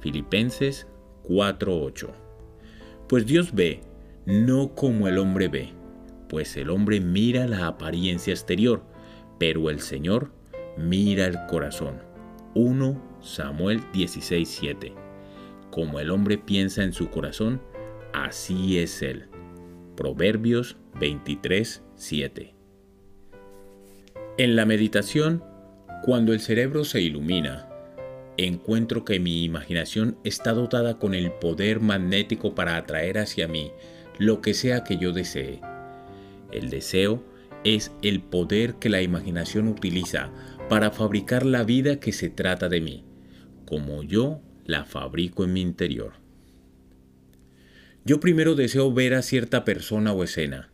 Filipenses 4:8. Pues Dios ve, no como el hombre ve, pues el hombre mira la apariencia exterior, pero el Señor mira el corazón. 1 Samuel 16:7. Como el hombre piensa en su corazón, así es él. Proverbios 23:7. En la meditación, cuando el cerebro se ilumina, encuentro que mi imaginación está dotada con el poder magnético para atraer hacia mí lo que sea que yo desee. El deseo es el poder que la imaginación utiliza para fabricar la vida que se trata de mí, como yo la fabrico en mi interior. Yo primero deseo ver a cierta persona o escena,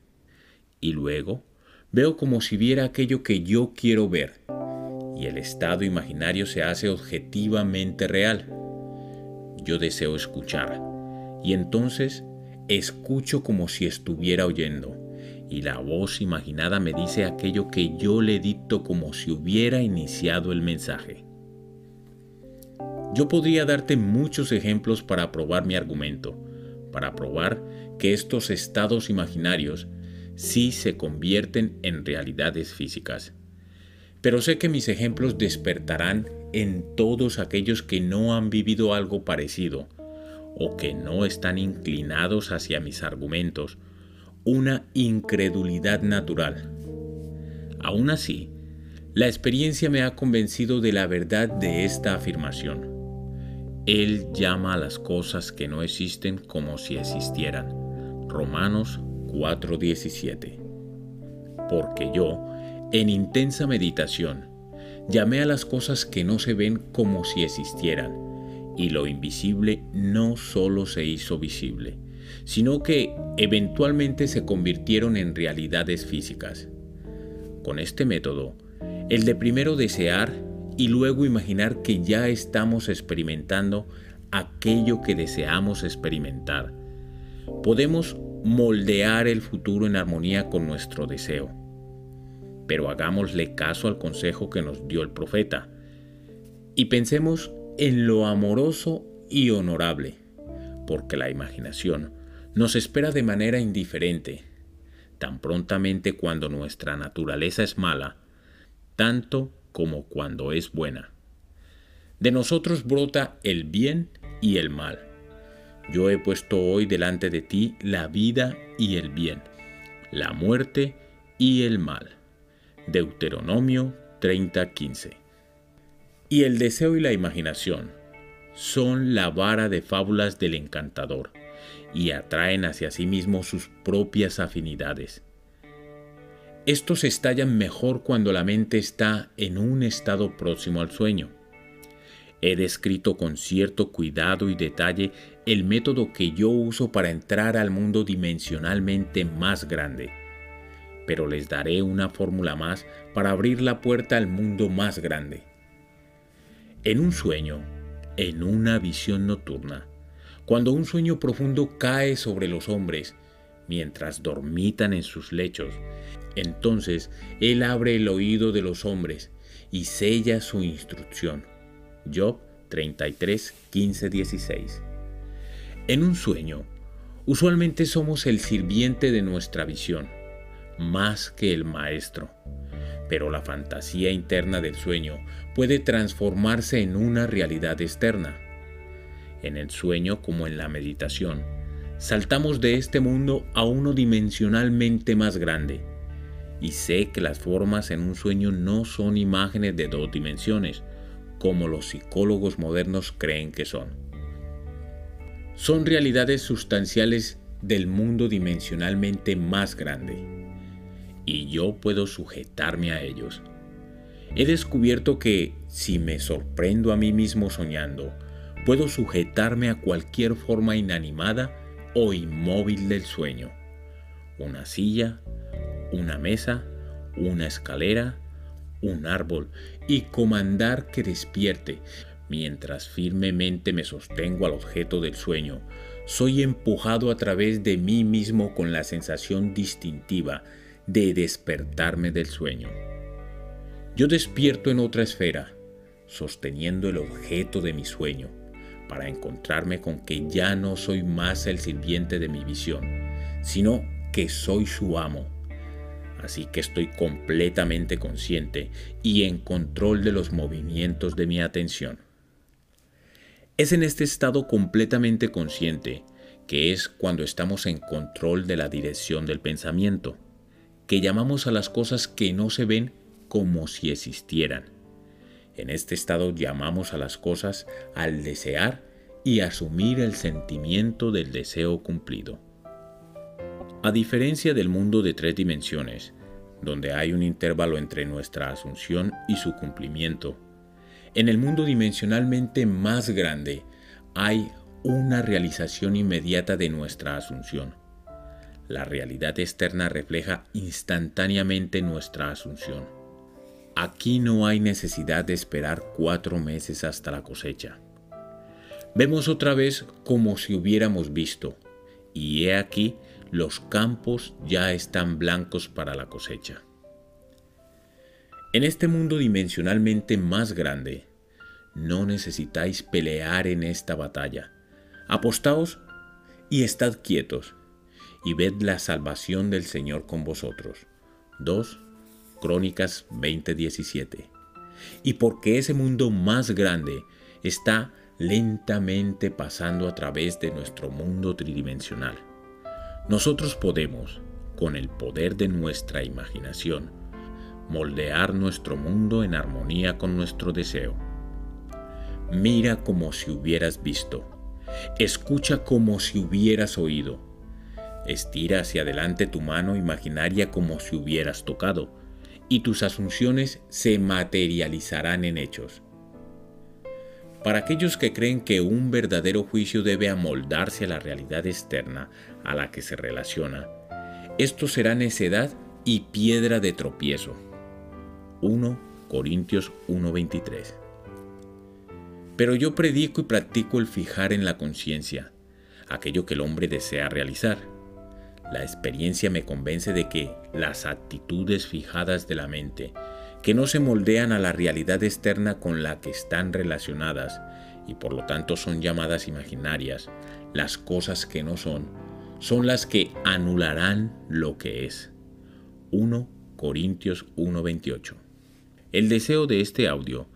y luego veo como si viera aquello que yo quiero ver, y el estado imaginario se hace objetivamente real. Yo deseo escuchar, y entonces escucho como si estuviera oyendo, y la voz imaginada me dice aquello que yo le dicto como si hubiera iniciado el mensaje. Yo podría darte muchos ejemplos para probar mi argumento, para probar que estos estados imaginarios sí se convierten en realidades físicas. Pero sé que mis ejemplos despertarán en todos aquellos que no han vivido algo parecido o que no están inclinados hacia mis argumentos una incredulidad natural. Aún así, la experiencia me ha convencido de la verdad de esta afirmación. Él llama a las cosas que no existen como si existieran. Romanos 4:17. Porque yo, en intensa meditación, llamé a las cosas que no se ven como si existieran, y lo invisible no solo se hizo visible, sino que eventualmente se convirtieron en realidades físicas. Con este método, el de primero desear y luego imaginar que ya estamos experimentando aquello que deseamos experimentar, podemos moldear el futuro en armonía con nuestro deseo. Pero hagámosle caso al consejo que nos dio el profeta y pensemos en lo amoroso y honorable, porque la imaginación nos espera de manera indiferente, tan prontamente cuando nuestra naturaleza es mala, tanto como cuando es buena. De nosotros brota el bien y el mal. Yo he puesto hoy delante de ti la vida y el bien, la muerte y el mal. Deuteronomio 30:15. Y el deseo y la imaginación son la vara de fábulas del encantador y atraen hacia sí mismo sus propias afinidades. Estos estallan mejor cuando la mente está en un estado próximo al sueño. He descrito con cierto cuidado y detalle el método que yo uso para entrar al mundo dimensionalmente más grande. Pero les daré una fórmula más para abrir la puerta al mundo más grande. En un sueño, en una visión nocturna, cuando un sueño profundo cae sobre los hombres, mientras dormitan en sus lechos, entonces Él abre el oído de los hombres y sella su instrucción. Job 33, 15, 16. En un sueño, usualmente somos el sirviente de nuestra visión, más que el maestro. Pero la fantasía interna del sueño puede transformarse en una realidad externa. En el sueño como en la meditación, saltamos de este mundo a uno dimensionalmente más grande. Y sé que las formas en un sueño no son imágenes de dos dimensiones, como los psicólogos modernos creen que son son realidades sustanciales del mundo dimensionalmente más grande, y yo puedo sujetarme a ellos. He descubierto que si me sorprendo a mí mismo soñando, puedo sujetarme a cualquier forma inanimada o inmóvil del sueño. Una silla, una mesa, una escalera, un árbol, y comandar que despierte, Mientras firmemente me sostengo al objeto del sueño, soy empujado a través de mí mismo con la sensación distintiva de despertarme del sueño. Yo despierto en otra esfera, sosteniendo el objeto de mi sueño, para encontrarme con que ya no soy más el sirviente de mi visión, sino que soy su amo. Así que estoy completamente consciente y en control de los movimientos de mi atención. Es en este estado completamente consciente, que es cuando estamos en control de la dirección del pensamiento, que llamamos a las cosas que no se ven como si existieran. En este estado llamamos a las cosas al desear y asumir el sentimiento del deseo cumplido. A diferencia del mundo de tres dimensiones, donde hay un intervalo entre nuestra asunción y su cumplimiento, en el mundo dimensionalmente más grande hay una realización inmediata de nuestra asunción. La realidad externa refleja instantáneamente nuestra asunción. Aquí no hay necesidad de esperar cuatro meses hasta la cosecha. Vemos otra vez como si hubiéramos visto, y he aquí los campos ya están blancos para la cosecha. En este mundo dimensionalmente más grande, no necesitáis pelear en esta batalla. Apostaos y estad quietos, y ved la salvación del Señor con vosotros. 2 Crónicas 20:17. Y porque ese mundo más grande está lentamente pasando a través de nuestro mundo tridimensional. Nosotros podemos, con el poder de nuestra imaginación, moldear nuestro mundo en armonía con nuestro deseo. Mira como si hubieras visto. Escucha como si hubieras oído. Estira hacia adelante tu mano imaginaria como si hubieras tocado. Y tus asunciones se materializarán en hechos. Para aquellos que creen que un verdadero juicio debe amoldarse a la realidad externa a la que se relaciona, esto será necedad y piedra de tropiezo. 1 Corintios 1:23 Pero yo predico y practico el fijar en la conciencia, aquello que el hombre desea realizar. La experiencia me convence de que las actitudes fijadas de la mente que no se moldean a la realidad externa con la que están relacionadas y por lo tanto son llamadas imaginarias, las cosas que no son, son las que anularán lo que es. 1 Corintios 1:28 El deseo de este audio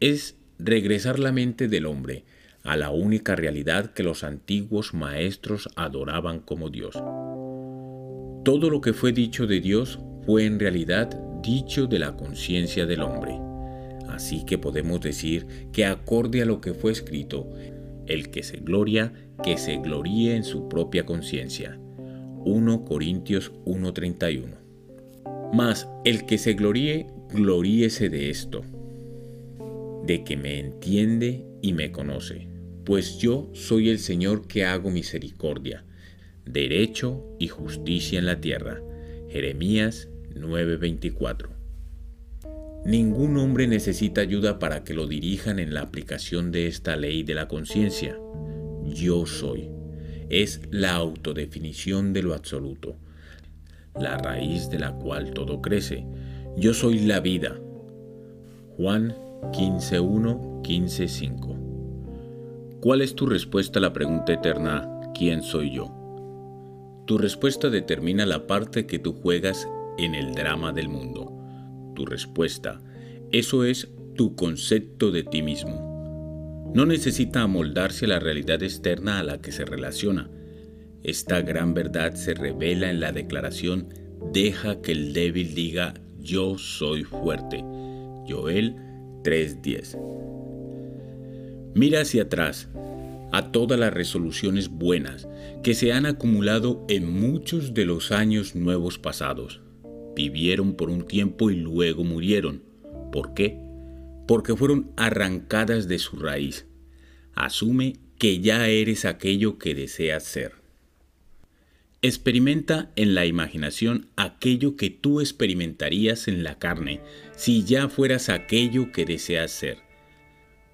es regresar la mente del hombre a la única realidad que los antiguos maestros adoraban como Dios. Todo lo que fue dicho de Dios fue en realidad dicho de la conciencia del hombre. Así que podemos decir que acorde a lo que fue escrito, el que se gloria, que se gloríe en su propia conciencia. 1 Corintios 1:31. Mas el que se gloríe, gloríese de esto, de que me entiende y me conoce, pues yo soy el Señor que hago misericordia, derecho y justicia en la tierra. Jeremías 9:24. Ningún hombre necesita ayuda para que lo dirijan en la aplicación de esta ley de la conciencia. Yo soy. Es la autodefinición de lo absoluto, la raíz de la cual todo crece. Yo soy la vida. Juan 15.1, 15.5. ¿Cuál es tu respuesta a la pregunta eterna, ¿quién soy yo? Tu respuesta determina la parte que tú juegas en el drama del mundo. Tu respuesta, eso es tu concepto de ti mismo. No necesita amoldarse a la realidad externa a la que se relaciona. Esta gran verdad se revela en la declaración Deja que el débil diga yo soy fuerte. Joel 3:10. Mira hacia atrás a todas las resoluciones buenas que se han acumulado en muchos de los años nuevos pasados vivieron por un tiempo y luego murieron. ¿Por qué? Porque fueron arrancadas de su raíz. Asume que ya eres aquello que deseas ser. Experimenta en la imaginación aquello que tú experimentarías en la carne si ya fueras aquello que deseas ser.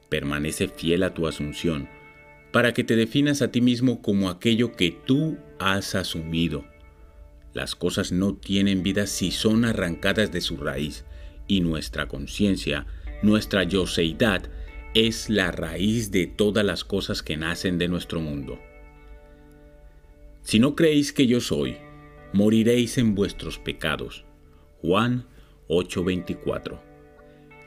Permanece fiel a tu asunción para que te definas a ti mismo como aquello que tú has asumido. Las cosas no tienen vida si son arrancadas de su raíz, y nuestra conciencia, nuestra yoseidad, es la raíz de todas las cosas que nacen de nuestro mundo. Si no creéis que yo soy, moriréis en vuestros pecados. Juan 8:24.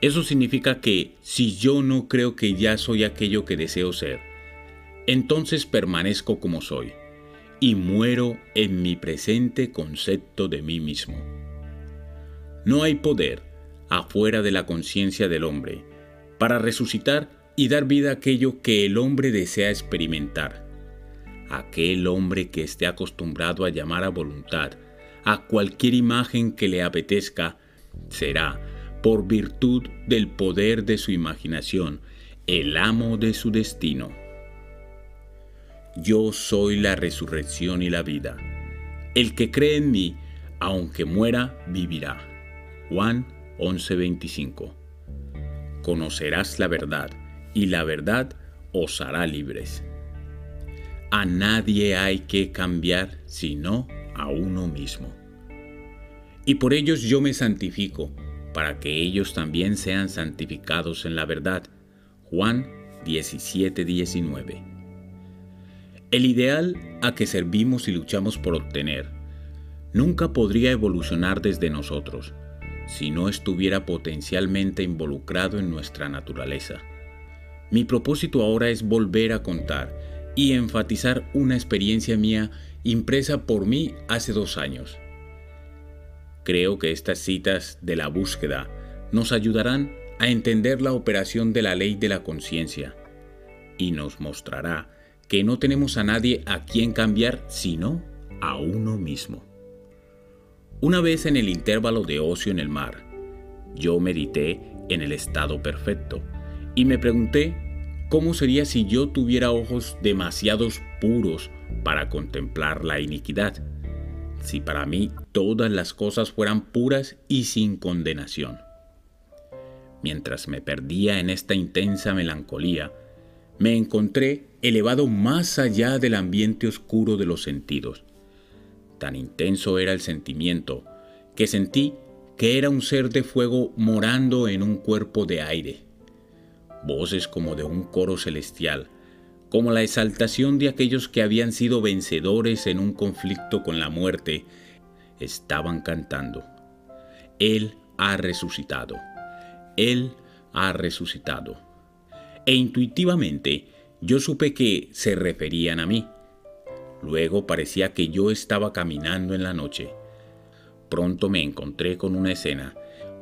Eso significa que si yo no creo que ya soy aquello que deseo ser, entonces permanezco como soy y muero en mi presente concepto de mí mismo. No hay poder afuera de la conciencia del hombre para resucitar y dar vida a aquello que el hombre desea experimentar. Aquel hombre que esté acostumbrado a llamar a voluntad a cualquier imagen que le apetezca será, por virtud del poder de su imaginación, el amo de su destino. Yo soy la resurrección y la vida. El que cree en mí, aunque muera, vivirá. Juan 11:25. Conocerás la verdad, y la verdad os hará libres. A nadie hay que cambiar sino a uno mismo. Y por ellos yo me santifico, para que ellos también sean santificados en la verdad. Juan 17:19. El ideal a que servimos y luchamos por obtener nunca podría evolucionar desde nosotros si no estuviera potencialmente involucrado en nuestra naturaleza. Mi propósito ahora es volver a contar y enfatizar una experiencia mía impresa por mí hace dos años. Creo que estas citas de la búsqueda nos ayudarán a entender la operación de la ley de la conciencia y nos mostrará que no tenemos a nadie a quien cambiar sino a uno mismo. Una vez en el intervalo de ocio en el mar, yo medité en el estado perfecto y me pregunté cómo sería si yo tuviera ojos demasiados puros para contemplar la iniquidad, si para mí todas las cosas fueran puras y sin condenación. Mientras me perdía en esta intensa melancolía, me encontré elevado más allá del ambiente oscuro de los sentidos. Tan intenso era el sentimiento que sentí que era un ser de fuego morando en un cuerpo de aire. Voces como de un coro celestial, como la exaltación de aquellos que habían sido vencedores en un conflicto con la muerte, estaban cantando. Él ha resucitado. Él ha resucitado. E intuitivamente yo supe que se referían a mí. Luego parecía que yo estaba caminando en la noche pronto me encontré con una escena,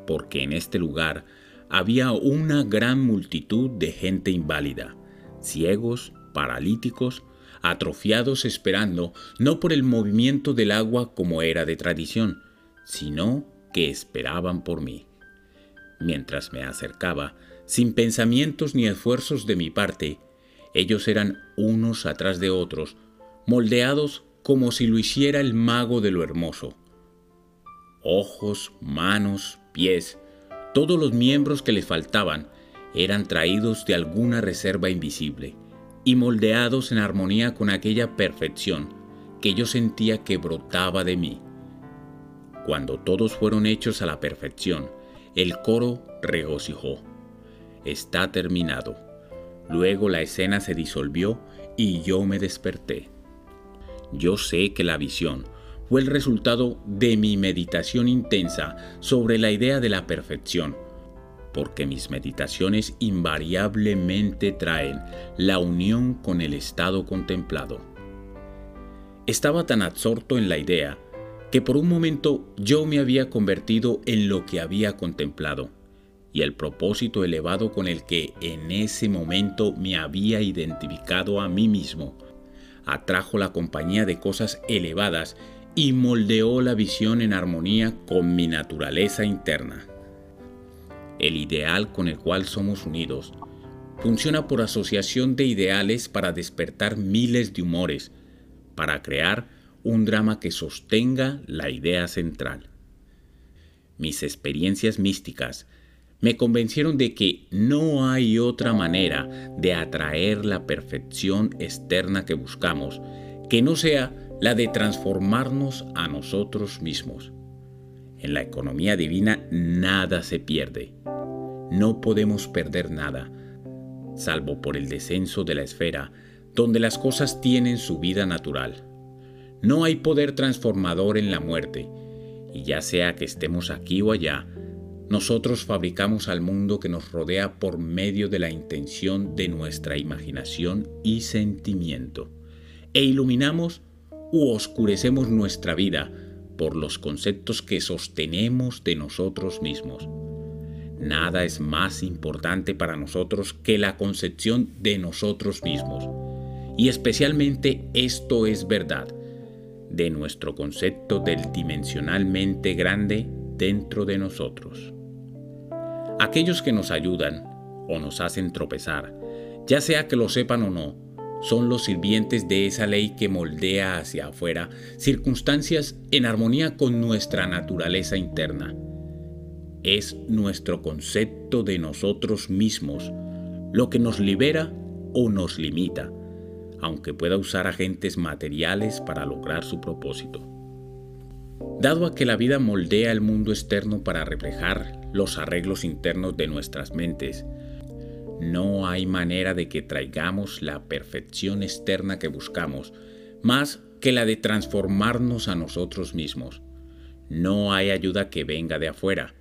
porque en este lugar había una gran multitud de gente inválida, ciegos, paralíticos, atrofiados esperando no por el movimiento del agua como era de tradición, sino que esperaban por mí. Mientras me acercaba, sin pensamientos ni esfuerzos de mi parte, ellos eran unos atrás de otros, moldeados como si lo hiciera el mago de lo hermoso ojos, manos, pies, todos los miembros que les faltaban eran traídos de alguna reserva invisible y moldeados en armonía con aquella perfección que yo sentía que brotaba de mí. Cuando todos fueron hechos a la perfección, el coro regocijó. Está terminado. Luego la escena se disolvió y yo me desperté. Yo sé que la visión, fue el resultado de mi meditación intensa sobre la idea de la perfección, porque mis meditaciones invariablemente traen la unión con el estado contemplado. Estaba tan absorto en la idea que por un momento yo me había convertido en lo que había contemplado, y el propósito elevado con el que en ese momento me había identificado a mí mismo atrajo la compañía de cosas elevadas y moldeó la visión en armonía con mi naturaleza interna. El ideal con el cual somos unidos funciona por asociación de ideales para despertar miles de humores, para crear un drama que sostenga la idea central. Mis experiencias místicas me convencieron de que no hay otra manera de atraer la perfección externa que buscamos que no sea la de transformarnos a nosotros mismos. En la economía divina nada se pierde. No podemos perder nada, salvo por el descenso de la esfera, donde las cosas tienen su vida natural. No hay poder transformador en la muerte, y ya sea que estemos aquí o allá, nosotros fabricamos al mundo que nos rodea por medio de la intención de nuestra imaginación y sentimiento, e iluminamos u oscurecemos nuestra vida por los conceptos que sostenemos de nosotros mismos. Nada es más importante para nosotros que la concepción de nosotros mismos. Y especialmente esto es verdad de nuestro concepto del dimensionalmente grande dentro de nosotros. Aquellos que nos ayudan o nos hacen tropezar, ya sea que lo sepan o no, son los sirvientes de esa ley que moldea hacia afuera circunstancias en armonía con nuestra naturaleza interna. Es nuestro concepto de nosotros mismos lo que nos libera o nos limita, aunque pueda usar agentes materiales para lograr su propósito. Dado a que la vida moldea el mundo externo para reflejar los arreglos internos de nuestras mentes, no hay manera de que traigamos la perfección externa que buscamos, más que la de transformarnos a nosotros mismos. No hay ayuda que venga de afuera.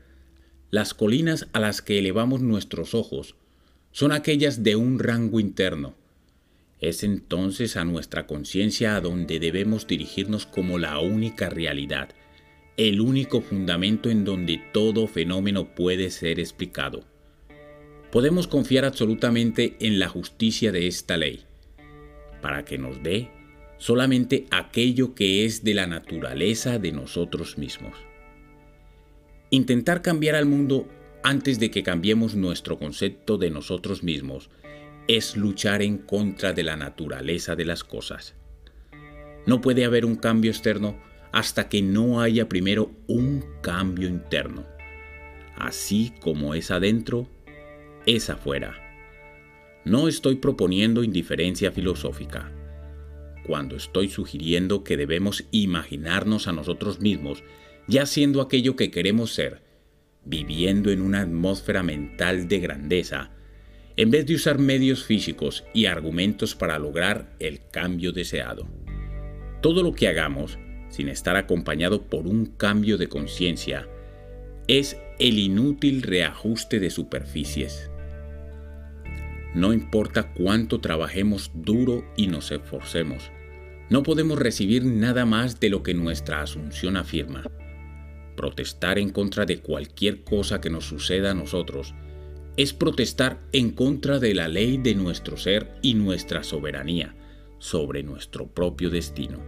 Las colinas a las que elevamos nuestros ojos son aquellas de un rango interno. Es entonces a nuestra conciencia a donde debemos dirigirnos como la única realidad, el único fundamento en donde todo fenómeno puede ser explicado podemos confiar absolutamente en la justicia de esta ley, para que nos dé solamente aquello que es de la naturaleza de nosotros mismos. Intentar cambiar al mundo antes de que cambiemos nuestro concepto de nosotros mismos es luchar en contra de la naturaleza de las cosas. No puede haber un cambio externo hasta que no haya primero un cambio interno. Así como es adentro, es afuera. No estoy proponiendo indiferencia filosófica. Cuando estoy sugiriendo que debemos imaginarnos a nosotros mismos ya siendo aquello que queremos ser, viviendo en una atmósfera mental de grandeza, en vez de usar medios físicos y argumentos para lograr el cambio deseado. Todo lo que hagamos, sin estar acompañado por un cambio de conciencia, es el inútil reajuste de superficies. No importa cuánto trabajemos duro y nos esforcemos, no podemos recibir nada más de lo que nuestra asunción afirma. Protestar en contra de cualquier cosa que nos suceda a nosotros es protestar en contra de la ley de nuestro ser y nuestra soberanía sobre nuestro propio destino.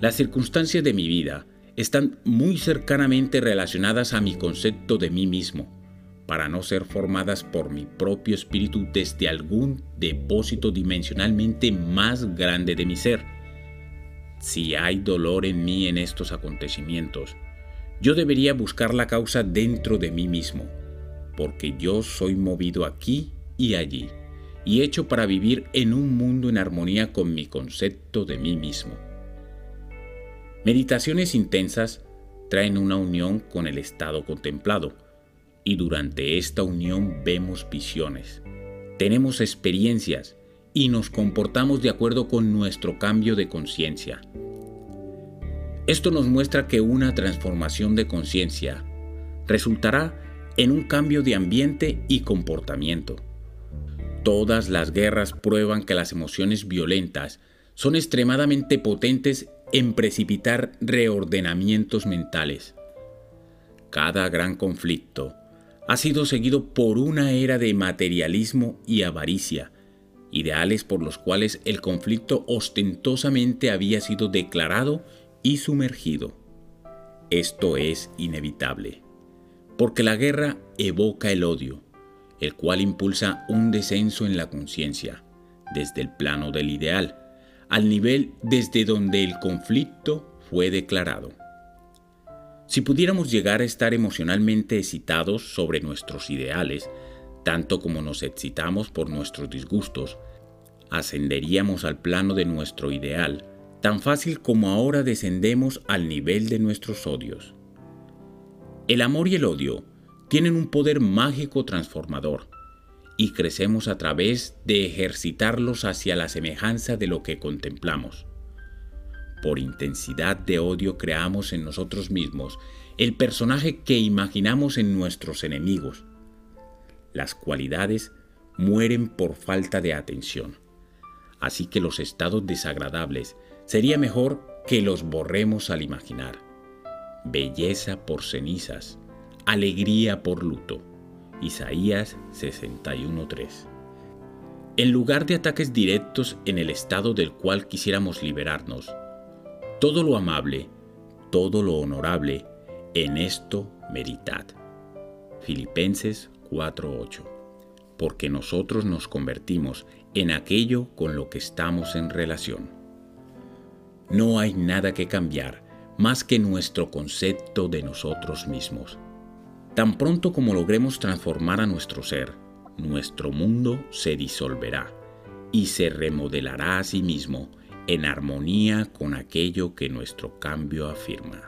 Las circunstancias de mi vida están muy cercanamente relacionadas a mi concepto de mí mismo, para no ser formadas por mi propio espíritu desde algún depósito dimensionalmente más grande de mi ser. Si hay dolor en mí en estos acontecimientos, yo debería buscar la causa dentro de mí mismo, porque yo soy movido aquí y allí, y hecho para vivir en un mundo en armonía con mi concepto de mí mismo. Meditaciones intensas traen una unión con el estado contemplado, y durante esta unión vemos visiones, tenemos experiencias y nos comportamos de acuerdo con nuestro cambio de conciencia. Esto nos muestra que una transformación de conciencia resultará en un cambio de ambiente y comportamiento. Todas las guerras prueban que las emociones violentas son extremadamente potentes en precipitar reordenamientos mentales. Cada gran conflicto ha sido seguido por una era de materialismo y avaricia, ideales por los cuales el conflicto ostentosamente había sido declarado y sumergido. Esto es inevitable, porque la guerra evoca el odio, el cual impulsa un descenso en la conciencia, desde el plano del ideal, al nivel desde donde el conflicto fue declarado. Si pudiéramos llegar a estar emocionalmente excitados sobre nuestros ideales, tanto como nos excitamos por nuestros disgustos, ascenderíamos al plano de nuestro ideal tan fácil como ahora descendemos al nivel de nuestros odios. El amor y el odio tienen un poder mágico transformador y crecemos a través de ejercitarlos hacia la semejanza de lo que contemplamos. Por intensidad de odio creamos en nosotros mismos el personaje que imaginamos en nuestros enemigos. Las cualidades mueren por falta de atención. Así que los estados desagradables sería mejor que los borremos al imaginar. Belleza por cenizas, alegría por luto. Isaías 61.3. En lugar de ataques directos en el estado del cual quisiéramos liberarnos, todo lo amable, todo lo honorable, en esto meritad. Filipenses 4:8. Porque nosotros nos convertimos en aquello con lo que estamos en relación. No hay nada que cambiar más que nuestro concepto de nosotros mismos. Tan pronto como logremos transformar a nuestro ser, nuestro mundo se disolverá y se remodelará a sí mismo en armonía con aquello que nuestro cambio afirma.